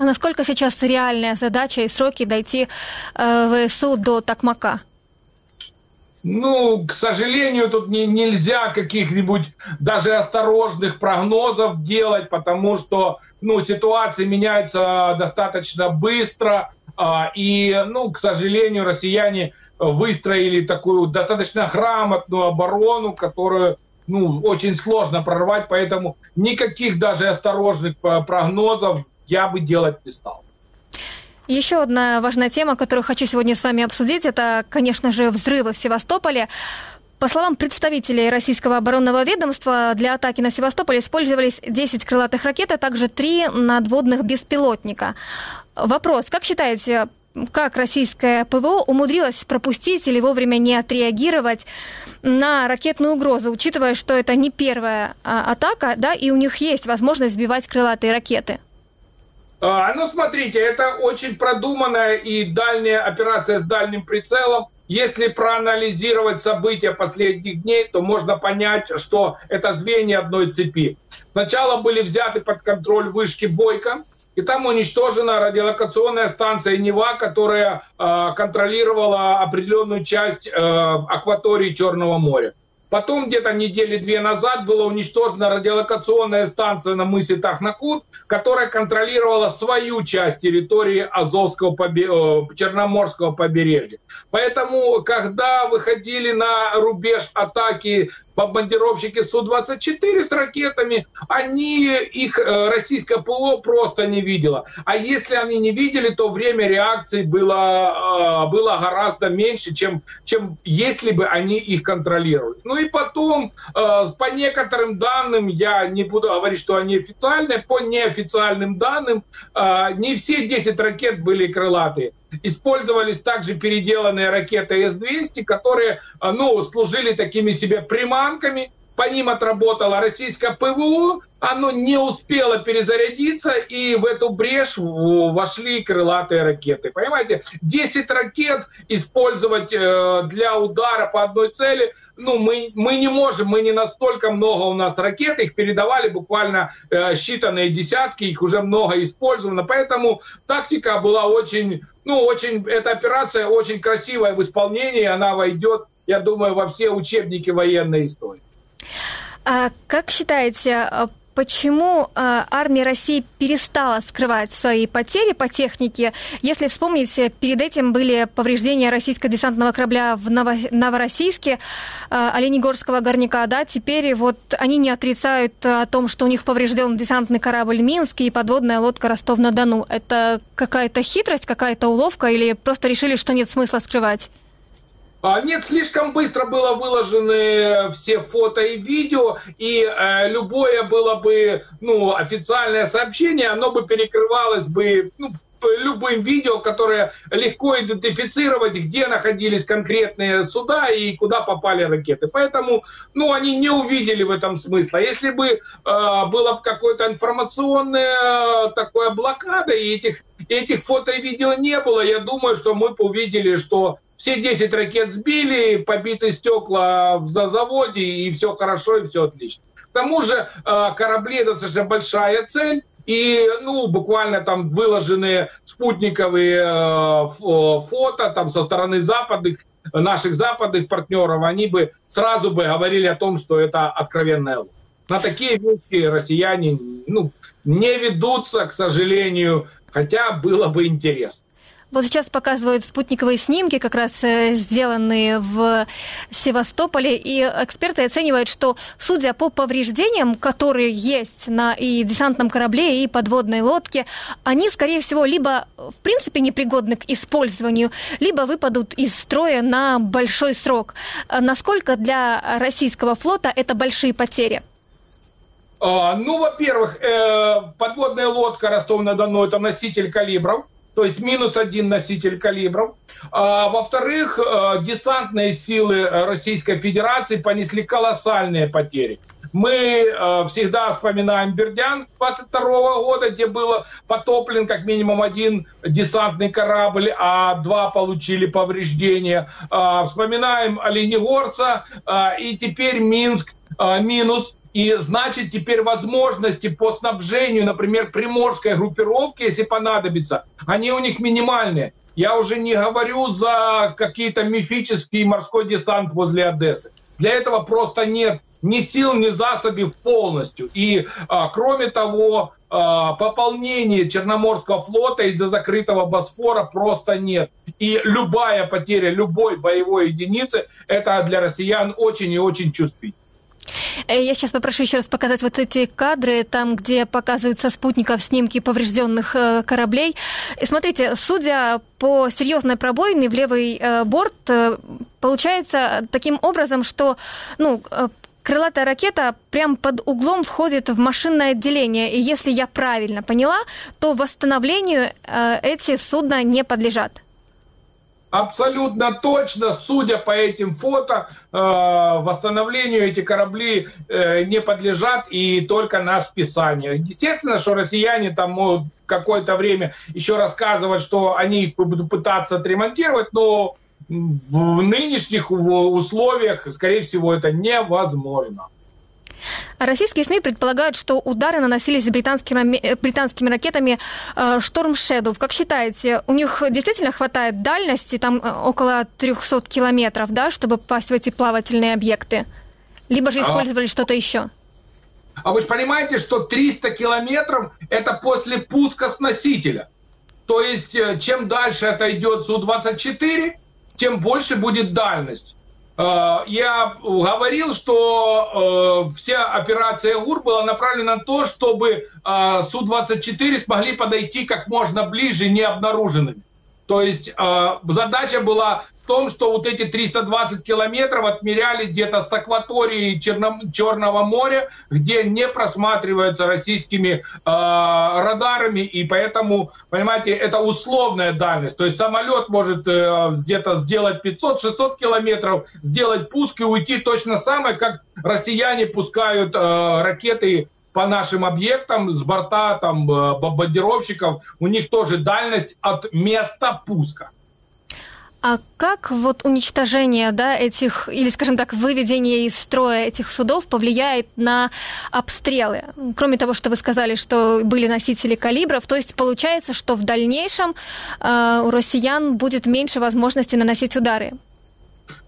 А насколько сейчас реальная задача и сроки дойти э, ВСУ до Токмака? Ну, к сожалению, тут не, нельзя каких-нибудь даже осторожных прогнозов делать, потому что ну, ситуация меняется достаточно быстро. А, и, ну, к сожалению, россияне выстроили такую достаточно грамотную оборону, которую ну, очень сложно прорвать, поэтому никаких даже осторожных прогнозов я бы делать не стал. Еще одна важная тема, которую хочу сегодня с вами обсудить, это, конечно же, взрывы в Севастополе. По словам представителей российского оборонного ведомства, для атаки на Севастополь использовались 10 крылатых ракет, а также 3 надводных беспилотника. Вопрос, как считаете, как российское ПВО умудрилось пропустить или вовремя не отреагировать на ракетную угрозу, учитывая, что это не первая а, атака, да, и у них есть возможность сбивать крылатые ракеты? А, ну, смотрите, это очень продуманная и дальняя операция с дальним прицелом. Если проанализировать события последних дней, то можно понять, что это звенья одной цепи. Сначала были взяты под контроль вышки Бойко, и там уничтожена радиолокационная станция Нева, которая э, контролировала определенную часть э, акватории Черного моря. Потом где-то недели две назад была уничтожена радиолокационная станция на мысе Тахнакут, которая контролировала свою часть территории Азовского побе... Э, Черноморского побережья. Поэтому, когда выходили на рубеж атаки бомбардировщики Су-24 с ракетами, они, их э, российское ПЛО просто не видело. А если они не видели, то время реакции было, э, было гораздо меньше, чем, чем если бы они их контролировали. Ну и потом, э, по некоторым данным, я не буду говорить, что они официальные, по неофициальным данным, не все 10 ракет были крылатые. Использовались также переделанные ракеты С-200, которые ну, служили такими себе приманками. По ним отработала российская ПВО, оно не успело перезарядиться, и в эту брешь вошли крылатые ракеты. Понимаете, 10 ракет использовать э, для удара по одной цели, ну, мы, мы не можем, мы не настолько много у нас ракет, их передавали буквально э, считанные десятки, их уже много использовано, поэтому тактика была очень, ну, очень, эта операция очень красивая в исполнении, она войдет, я думаю, во все учебники военной истории. А как считаете, почему э, армия России перестала скрывать свои потери по технике. Если вспомнить, перед этим были повреждения российско-десантного корабля в Ново- Новороссийске, э, Оленегорского горняка, да, теперь вот они не отрицают о том, что у них поврежден десантный корабль Минск и подводная лодка Ростов-на-Дону. Это какая-то хитрость, какая-то уловка или просто решили, что нет смысла скрывать? А, Нет, слишком быстро было выложены все фото и видео, и э, любое было бы, ну, официальное сообщение, оно бы перекрывалось бы, ну, любым видео, которое легко идентифицировать, где находились конкретные суда и куда попали ракеты. Поэтому, ну, они не увидели в этом смысла. Если бы э, было бы какое-то информационное э, такое блокада, и этих, этих фото и видео не было, я думаю, что мы бы увидели, что все 10 ракет сбили, побиты стекла за- заводе, и все хорошо, и все отлично. К тому же э, корабли достаточно большая цель, и, ну, буквально там выложены спутниковые э, фо- фото там со стороны западных, наших западных партнеров, они бы сразу бы говорили о том, что это откровенная ложь. На такие вещи россияне, ну, не ведутся, к сожалению, хотя было бы интересно. Вот сейчас показывают спутниковые снимки, как раз э, сделанные в Севастополе, и эксперты оценивают, что, судя по повреждениям, которые есть на и десантном корабле, и подводной лодке, они, скорее всего, либо в принципе непригодны к использованию, либо выпадут из строя на большой срок. А Насколько для российского флота это большие потери? А, Ну, во-первых, э, подводная лодка Ростов-на-Дону – это носитель калибров, то есть минус один носитель калибров. А, во-вторых, э, десантные силы Российской Федерации понесли колоссальные потери. Мы э, всегда вспоминаем Бердянск 22 года, где было потоплен как минимум один десантный корабль, а два получили повреждения. А, вспоминаем Оленегорца а, и теперь Минск минус. И значит, теперь возможности по снабжению, например, приморской группировки, если понадобится, они у них минимальные. Я уже не говорю за какие-то мифический морской десант возле Одессы. Для этого просто нет ни сил, ни засобов полностью. И а, кроме того, а, пополнения Черноморского флота из-за закрытого Босфора просто нет. И любая потеря любой боевой единицы, это для россиян очень и очень чувствительно. Э, Я сейчас попрошу еще раз показать вот эти кадры, там, где показывают со спутников снимки поврежденных э, кораблей. И смотрите, судя по серьезной пробоине в левый э, борт, получается таким образом, что ну, крылатая ракета прям под углом входит в машинное отделение. И если я правильно поняла, то восстановлению эти судна не подлежат. Абсолютно точно, судя по этим фото, э, восстановлению эти корабли э, не подлежат и только на списание. Естественно, что россияне там могут какое-то время еще рассказывать, что они их будут пытаться отремонтировать, но в нынешних условиях, скорее всего, это невозможно. Российские СМИ предполагают, что удары наносились британскими, э, британскими ракетами э, Шторм Shadow. Как считаете, у них действительно хватает дальности, там э, около 300 километров, да, чтобы попасть в эти плавательные объекты? Либо же А. использовали что-то еще? А вы же понимаете, что 300 километров это после пуска с носителя. То есть, э, чем дальше это идет Су-24, тем больше будет дальность. Э, Я говорил, что э, вся операция ГУР была направлена на то, чтобы э, Су-24 смогли подойти как можно ближе необнаруженными. То есть задача была том, что вот эти 320 километров отмеряли где-то с акватории Черно- Черного моря, где не просматривается российскими э, радарами, и поэтому, понимаете, это условная дальность. То есть самолет может э, где-то сделать 500-600 километров, сделать пуск и уйти точно самое, как россияне пускают э, ракеты по нашим объектам с борта там э, бомбардировщиков, у них тоже дальность от места пуска. А как вот уничтожение да, этих, или, скажем так, выведение из строя этих судов повлияет на обстрелы? Кроме того, что вы сказали, что были носители калибров, то есть получается, что в дальнейшем э, у россиян будет меньше возможности наносить удары.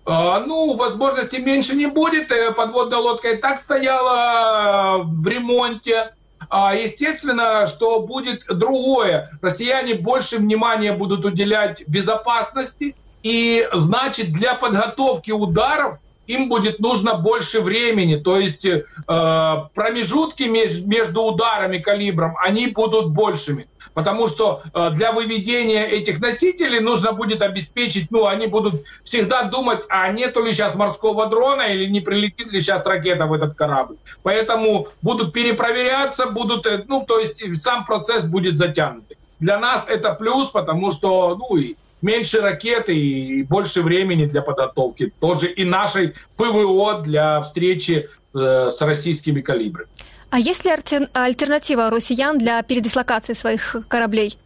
А, Ну, возможности меньше не будет. Э, Подводная лодка и так стояла э, в ремонте. А, Естественно, что будет другое. Россияне больше внимания будут уделять безопасности. И значит, для подготовки ударов им будет нужно больше времени. То есть э, промежутки меж, между ударами калибром, они будут большими. Потому что э, для выведения этих носителей нужно будет обеспечить, ну, они будут всегда думать, а нету ли сейчас морского дрона или не прилетит ли сейчас ракета в этот корабль. Поэтому будут перепроверяться, будут, э, ну, то есть сам процесс будет затянутый. Для нас это плюс, потому что, ну, и меньше ракеты и больше времени для подготовки. Тоже и нашей ПВО для встречи э, с российскими калибрами. А есть ли альтернатива россиян для передислокации своих кораблей?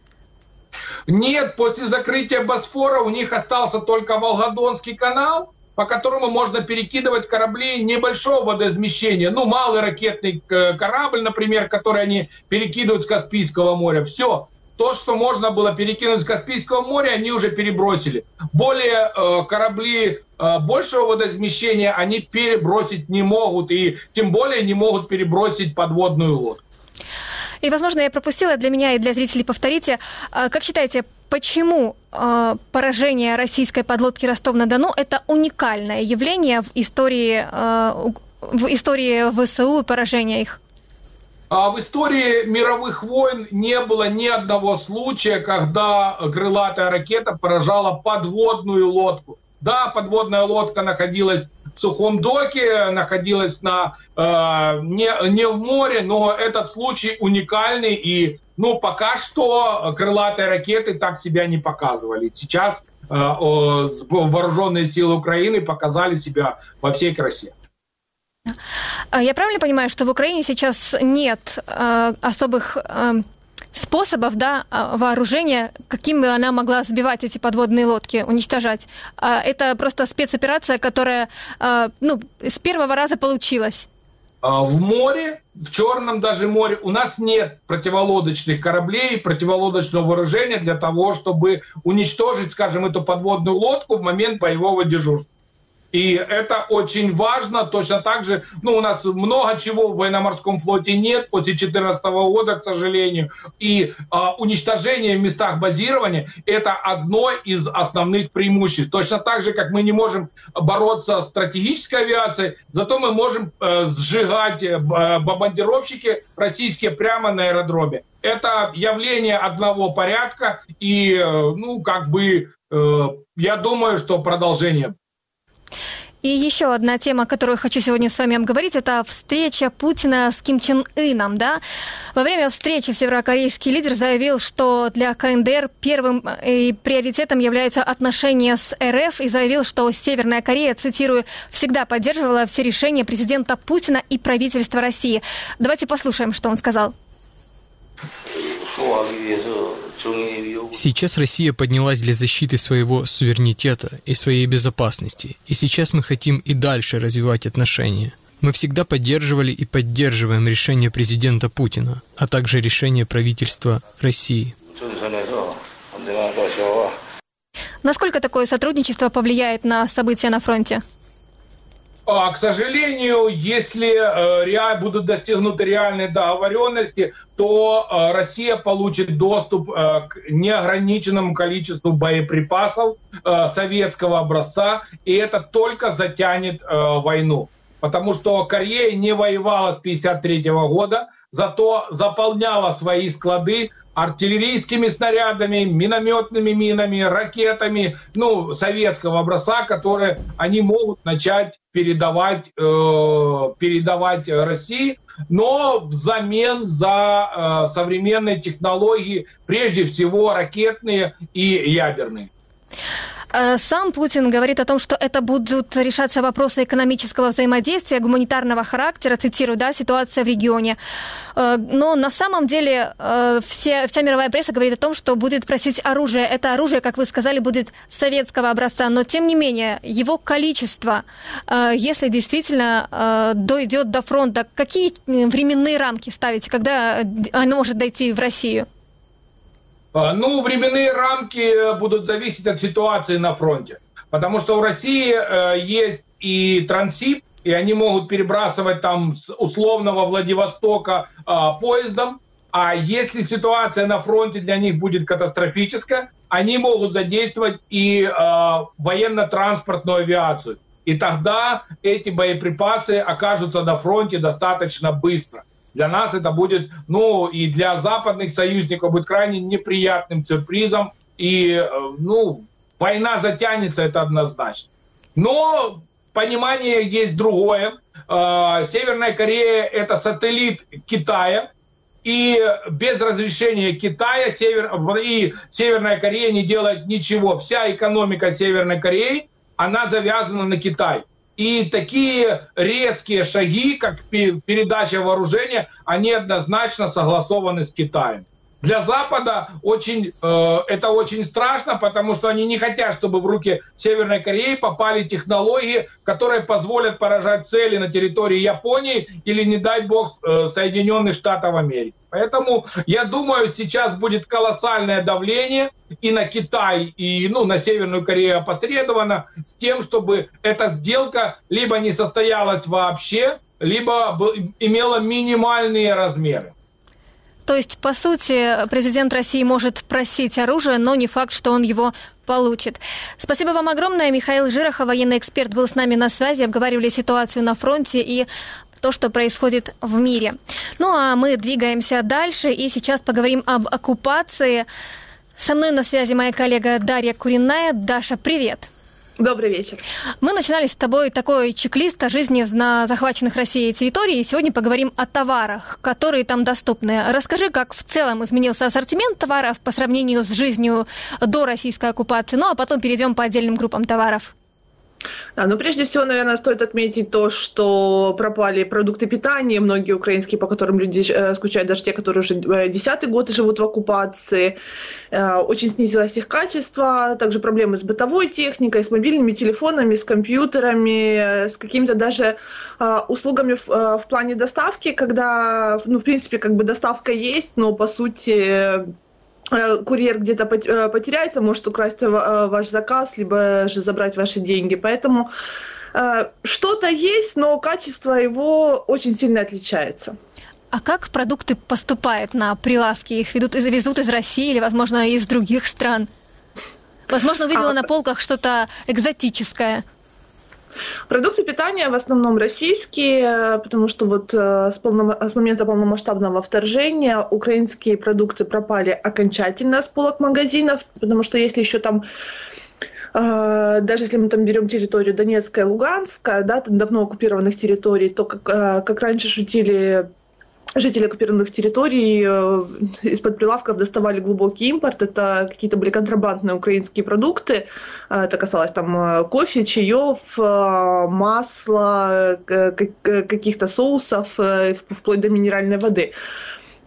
Нет, после закрытия Босфора у них остался только Волгодонский канал, по которому можно перекидывать корабли небольшого водоизмещения. Ну, малый ракетный э, корабль, например, который они перекидывают с Каспийского моря. Все то, что можно было перекинуть с Каспийского моря, они уже перебросили. Более э, корабли э, большего водоизмещения они перебросить не могут, и тем более не могут перебросить подводную лодку. И, возможно, я пропустила для меня и для зрителей повторите. Э, как считаете, почему э, поражение российской подлодки Ростов-на-Дону это уникальное явление в истории, э, в истории ВСУ и поражения их? А в истории мировых войн не было ни одного случая, когда крылатая ракета поражала подводную лодку. Да, подводная лодка находилась в сухом доке, находилась на, э, не, не в море, но этот случай уникальный. И ну, пока что крылатые ракеты так себя не показывали. Сейчас э, э, вооруженные силы Украины показали себя во всей красе. А я правильно понимаю, что в Украине сейчас нет э, особых э, способов да, а, вооружения, какими она могла сбивать эти подводные лодки, уничтожать? А это просто спецоперация, которая э, ну, с первого раза получилась. В море, в Черном даже море, у нас нет противолодочных кораблей, противолодочного вооружения для того, чтобы уничтожить, скажем, эту подводную лодку в момент боевого дежурства. И это очень важно. Точно так же, ну, у нас много чего в военно-морском флоте нет после 2014 года, к сожалению. И а, уничтожение в местах базирования – это одно из основных преимуществ. Точно так же, как мы не можем бороться с стратегической авиацией, зато мы можем э, сжигать э, бомбардировщики российские прямо на аэродроме. Это явление одного порядка, и, э, ну, как бы, э, я думаю, что продолжение и еще одна тема, которую хочу сегодня с вами обговорить, это встреча Путина с Ким Чен Ыном. Да? Во время встречи северокорейский лидер заявил, что для КНДР первым э, приоритетом является отношения с РФ и заявил, что Северная Корея, цитирую, всегда поддерживала все решения президента Путина и правительства России. Давайте послушаем, что он сказал. Сейчас Россия поднялась для защиты своего суверенитета и своей безопасности, и сейчас мы хотим и дальше развивать отношения. Мы всегда поддерживали и поддерживаем решение президента Путина, а также решение правительства России. Насколько такое сотрудничество повлияет на события на фронте? А, к сожалению, если э, будут достигнуты реальные договоренности, то э, Россия получит доступ э, к неограниченному количеству боеприпасов советского образца, и это только затянет войну. Потому что Корея не воевала с 1953 года, зато заполняла свои склады артиллерийскими снарядами, минометными минами, ракетами, ну, советского образца, которые они могут начать передавать, э, передавать России, но взамен за э, современные технологии, прежде всего ракетные и ядерные. Э, сам Путин говорит о том, что это будут решаться вопросы экономического взаимодействия, гуманитарного характера, цитирую, да, ситуация в регионе. Э, но на самом деле э, все, вся мировая пресса говорит о том, что будет просить оружие. Это оружие, как вы сказали, будет советского образца, но тем не менее его количество, если действительно дойдет до фронта, какие временные рамки ставите, когда оно может дойти в Россию? А, ну, временные рамки э, будут зависеть от ситуации на фронте. Потому что у России э, есть и трансип, и они могут перебрасывать там с условного Владивостока э, поездом. А если ситуация на фронте для них будет катастрофическая, они могут задействовать и э, военно-транспортную авиацию. и тогда эти боеприпасы окажутся на фронте достаточно быстро. Для нас это будет, ну, и для западных союзников будет крайне неприятным сюрпризом. И, э, ну, война затянется, это однозначно. Но понимание есть другое. Э, Северная Корея – это сателлит Китая, и без разрешения Китая Север, и Северная Корея не делает ничего. Вся экономика Северной Кореи, она завязана на Китай. И такие резкие шаги, как передача вооружения, они однозначно согласованы с Китаем. Для Запада очень, э, это очень страшно, потому что они не хотят, чтобы в руки Северной Кореи попали технологии, которые позволят поражать цели на территории Японии или, не дай бог, э, Соединенных Штатов Америки. Поэтому, я думаю, сейчас будет колоссальное давление и на Китай, и ну, на Северную Корею опосредованно, с тем, чтобы эта сделка либо не состоялась вообще, либо имела минимальные размеры. То есть, по сути, президент России может просить оружие, но не факт, что он его получит. Спасибо вам огромное. Михаил Жирохов, военный эксперт, был с нами на связи. Обговаривали ситуацию на фронте и то, что происходит в мире. Ну а мы двигаемся дальше и сейчас поговорим об оккупации. Со мной на связи моя коллега Дарья Куриная. Даша, привет. Добрый вечер. Мы начинали с тобой такой чек-лист о жизни на захваченных Россией территории. И сегодня поговорим о товарах, которые там доступны. Расскажи, как в целом изменился ассортимент товаров по сравнению с жизнью до российской оккупации. Ну а потом перейдем по отдельным группам товаров. Да, ну прежде всего, наверное, стоит отметить то, что пропали продукты питания, многие украинские, по которым люди э, скучают, даже те, которые уже э, десятый год живут в оккупации. Э, очень снизилось их качество, также проблемы с бытовой техникой, с мобильными телефонами, с компьютерами, с какими-то даже услугами в, в плане доставки, когда, ну, в принципе, как бы доставка есть, но по сути Э, курьер где-то э, потеряется, может украсть э, ваш заказ, либо же забрать ваши деньги. Поэтому что-то есть, но качество его очень сильно отличается. А как продукты поступают на прилавки? Их ведут, везут из России или, возможно, из других стран? Возможно, увидела а... на полках что-то экзотическое. Продукты питания в основном российские, потому что вот э, с, полном, с момента полномасштабного вторжения украинские продукты пропали окончательно с полок магазинов, потому что если еще там э, даже если мы там берем территорию Донецкая, Луганская, да, там давно оккупированных территорий, то как, э, как раньше шутили жители оккупированных территорий э, из-под прилавков доставали глубокий импорт. Это какие-то были контрабандные украинские продукты. Э, это касалось там э, кофе, чаев, масла, каких-то соусов, вплоть до минеральной воды.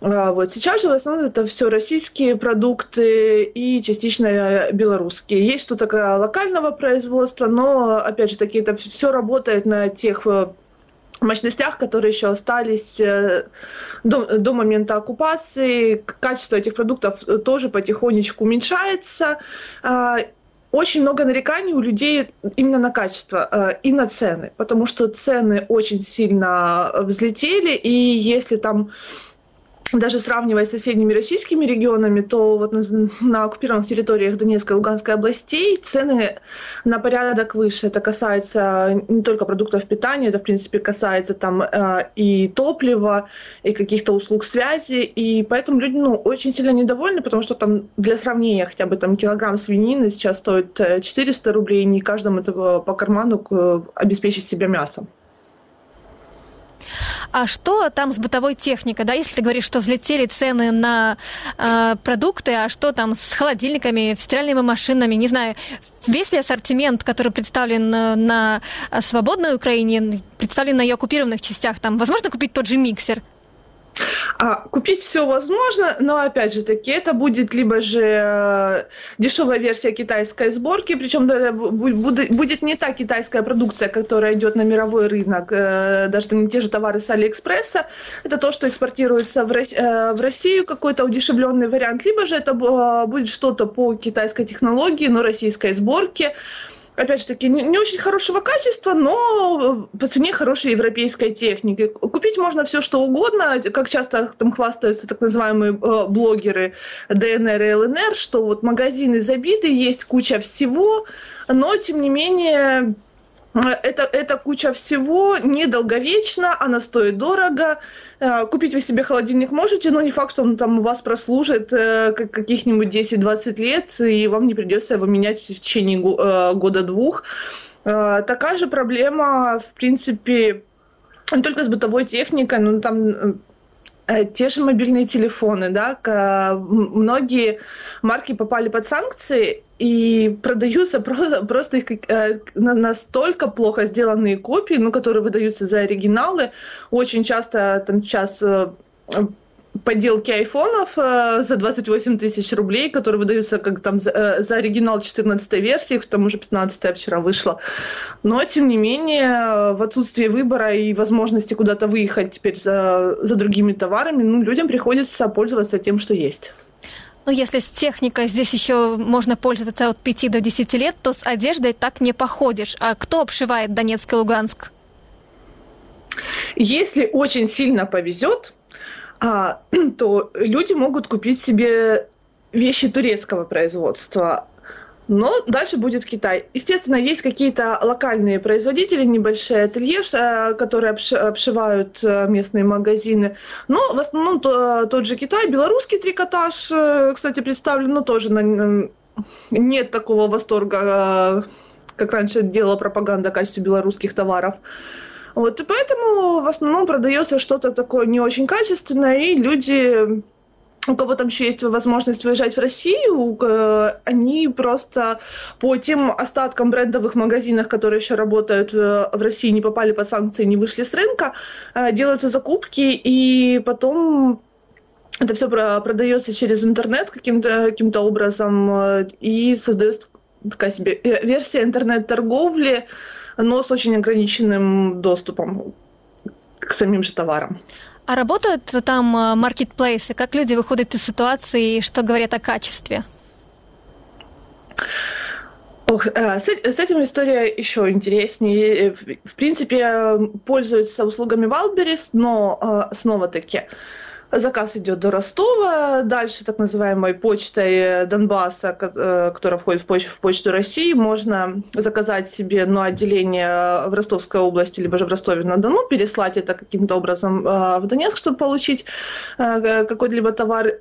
Вот. Сейчас же в основном это все российские продукты и частично белорусские. Есть что-то локального производства, но, опять же таки, это все работает на тех мощностях, которые еще остались э, до, до момента оккупации. Качество этих продуктов тоже потихонечку уменьшается. А, очень много нареканий у людей именно на качество э, и на цены, потому что цены очень сильно взлетели, и если там даже сравнивая с соседними российскими регионами, то вот на, на оккупированных территориях Донецкой и Луганской областей цены на порядок выше. Это касается не только продуктов питания, это, в принципе, касается там э, и топлива, и каких-то услуг связи. И поэтому люди ну, очень сильно недовольны, потому что там для сравнения хотя бы там килограмм свинины сейчас стоит 400 э, рублей, не каждому этого по карману э, обеспечить себя мясом. А что там с бытовой техникой? Да, если ты говоришь, что взлетели цены на э, продукты, а что там с холодильниками, стиральными машинами, не знаю, весь ли ассортимент, который представлен э, на свободной Украине, представлен на ее оккупированных частях, там возможно купить тот же миксер? А, купить все возможно, но опять же таки это будет либо же э, дешевая версия китайской сборки, причем будет, не та китайская продукция, которая идет на мировой рынок, э, даже там, те же товары с Алиэкспресса, это то, что экспортируется в, э, Россию, какой-то удешевленный вариант, либо же это будет что-то по китайской технологии, но российской сборки опять же таки, не, не очень хорошего качества, но по цене хорошей европейской техники. Купить можно все, что угодно, как часто там хвастаются так называемые э, блогеры ДНР и ЛНР, что вот магазины забиты, есть куча всего, но тем не менее это, это куча всего, недолговечно, она стоит дорого. Э, купить вы себе холодильник можете, но не факт, что он там у вас прослужит э, как каких-нибудь 10-20 лет, и вам не придется его менять в течение э, года-двух. Такая же проблема, в принципе, не только с бытовой техникой, но там те же мобильные телефоны, да, многие марки попали под санкции, и продаются просто, *laughs* просто их э, настолько плохо сделанные копии, ну, которые выдаются за оригиналы. Очень часто там сейчас э, подделки айфонов э, за 28 тысяч рублей, которые выдаются как там за, э, за оригинал 14 версии, к тому же 15 вчера вышла. Но, тем не менее, в отсутствие выбора и возможности куда-то выехать теперь за, за другими товарами, ну, людям приходится пользоваться тем, что есть. Ну, если с техникой здесь еще можно пользоваться от 5 до 10 лет, то с одеждой так не походишь. А кто обшивает Донецк и Луганск? Если очень сильно повезет, а, *clears throat* то люди могут купить себе вещи турецкого производства. Но дальше будет Китай. Естественно, есть какие-то локальные производители, небольшие ателье, э, которые обшивают э, местные магазины. Но в основном то, тот же Китай, белорусский трикотаж, э, кстати, представлен, но тоже нет такого восторга, как раньше делала пропаганда в качестве белорусских товаров. Вот, и поэтому в основном продается что-то такое не очень качественное, и люди у кого там еще есть возможность выезжать в Россию, они просто по тем остаткам брендовых магазинов, которые еще работают в России, не попали по санкции, не вышли с рынка, э, делаются закупки, и потом это все продается через интернет каким-то каким образом, э, и создается такая себе э, версия интернет-торговли, но с очень ограниченным доступом к самим же товарам. А работают там э, маркетплейсы? Как люди выходят из ситуации и что говорят о качестве? Ох, э, с, с этим история еще интереснее. Э, в принципе, пользуются услугами Wildberries, но снова-таки Заказ идет до Ростова, дальше так называемой почтой Донбасса, э, которая входит в почту, в почту России, можно заказать себе на отделение в Ростовской области, либо же в Ростове-на-Дону, переслать это каким-то образом э, в Донецк, чтобы получить э, какой-либо товар.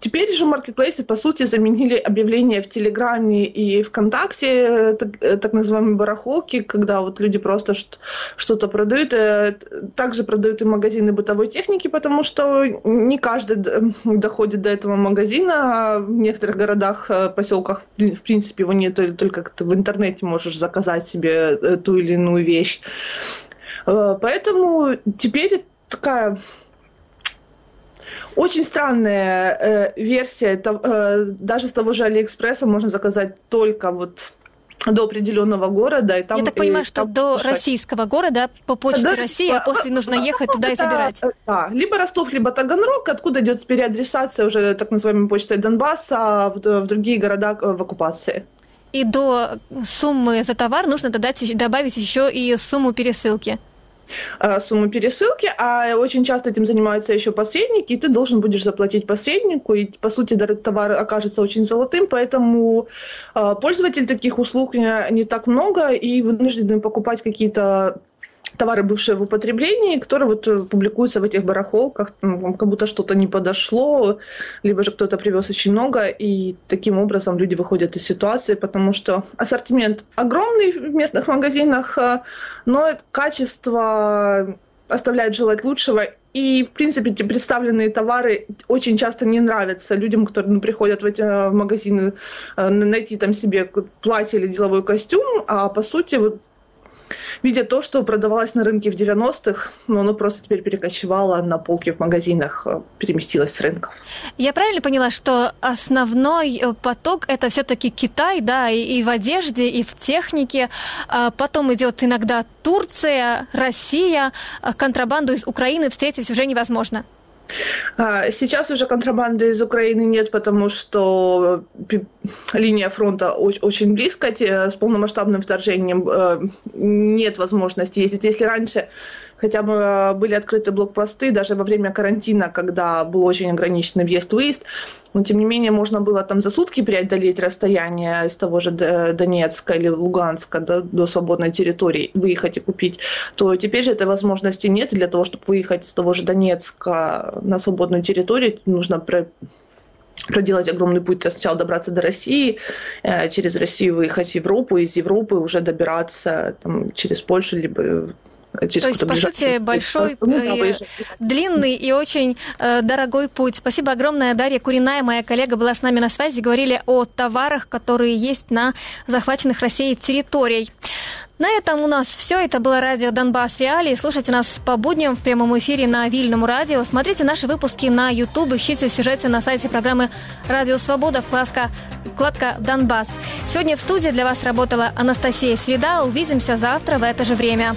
Теперь же маркетплейсы, по сути, заменили объявления в Телеграме и ВКонтакте, так, так называемые барахолки, когда вот люди просто что-то продают. Э, также продают и магазины бытовой техники, потому что не каждый доходит до этого магазина. В некоторых городах, э, поселках, в принципе, его нет, только в интернете можешь заказать себе э, ту или иную вещь. Поэтому теперь такая очень странная э, версия. Это, э, даже с того же Алиэкспресса можно заказать только вот до определенного города. И там, Я так понимаю, что до пошать. российского города по почте до... России, а после нужно ехать туда и забирать. Да, либо Ростов, либо Таганрог, откуда идет переадресация уже так называемой почтой Донбасса в, в другие города э, в оккупации. И до суммы за товар нужно добавить еще и сумму пересылки. Э, сумму пересылки, а очень часто этим занимаются еще посредники, и ты должен будешь заплатить посреднику, и по сути товар окажется очень золотым, поэтому э, пользователей таких услуг не, не так много, и вынуждены покупать какие-то товары, бывшие в употреблении, которые вот э, публикуются в этих барахолках, ну, как будто что-то не подошло, либо же кто-то привез очень много, и таким образом люди выходят из ситуации, потому что ассортимент огромный в местных магазинах, э, но качество оставляет желать лучшего, и, в принципе, эти представленные товары очень часто не нравятся людям, которые ну, приходят в эти э, магазины найти там себе платье или деловой костюм, а по сути вот видя то, что продавалось на рынке в 90-х, но оно просто теперь перекочевало на полки в магазинах, э, переместилось с рынков. Я правильно поняла, что основной э, поток это все-таки Китай, да, и, в одежде, и в технике. А потом идет иногда Турция, Россия. А контрабанду из Украины встретить уже невозможно. А, Сейчас уже контрабанды из Украины нет, потому что линия фронта оч- очень близко. С полномасштабным вторжением э, нет возможности ездить. Если раньше хотя бы э, были открыты блокпосты, даже во время карантина, когда был очень ограниченный въезд-выезд, но тем не менее можно было там за сутки преодолеть расстояние из того же Д- Донецка или Луганска до, до свободной территории, выехать и купить, то теперь же этой возможности нет. И для того, чтобы выехать из того же Донецка на свободную территорию, нужно про- проделать огромный путь, сначала добраться до России, э, через Россию выехать в Европу, из Европы уже добираться там, через Польшу, либо э, через То есть, по сути, большой, да, э, длинный и очень э, дорогой путь. Спасибо огромное. Дарья Куриная, моя коллега, была с нами на связи. Говорили о товарах, которые есть на захваченных Россией территориях. На этом у нас все. Это было радио Донбасс Реалии. Слушайте нас по будням в прямом эфире на Вильном радио. Смотрите наши выпуски на YouTube. Ищите сюжеты на сайте программы «Радио Свобода» вкладка, вкладка «Донбасс». Сегодня в студии для вас работала Анастасия Среда. Увидимся завтра в это же время.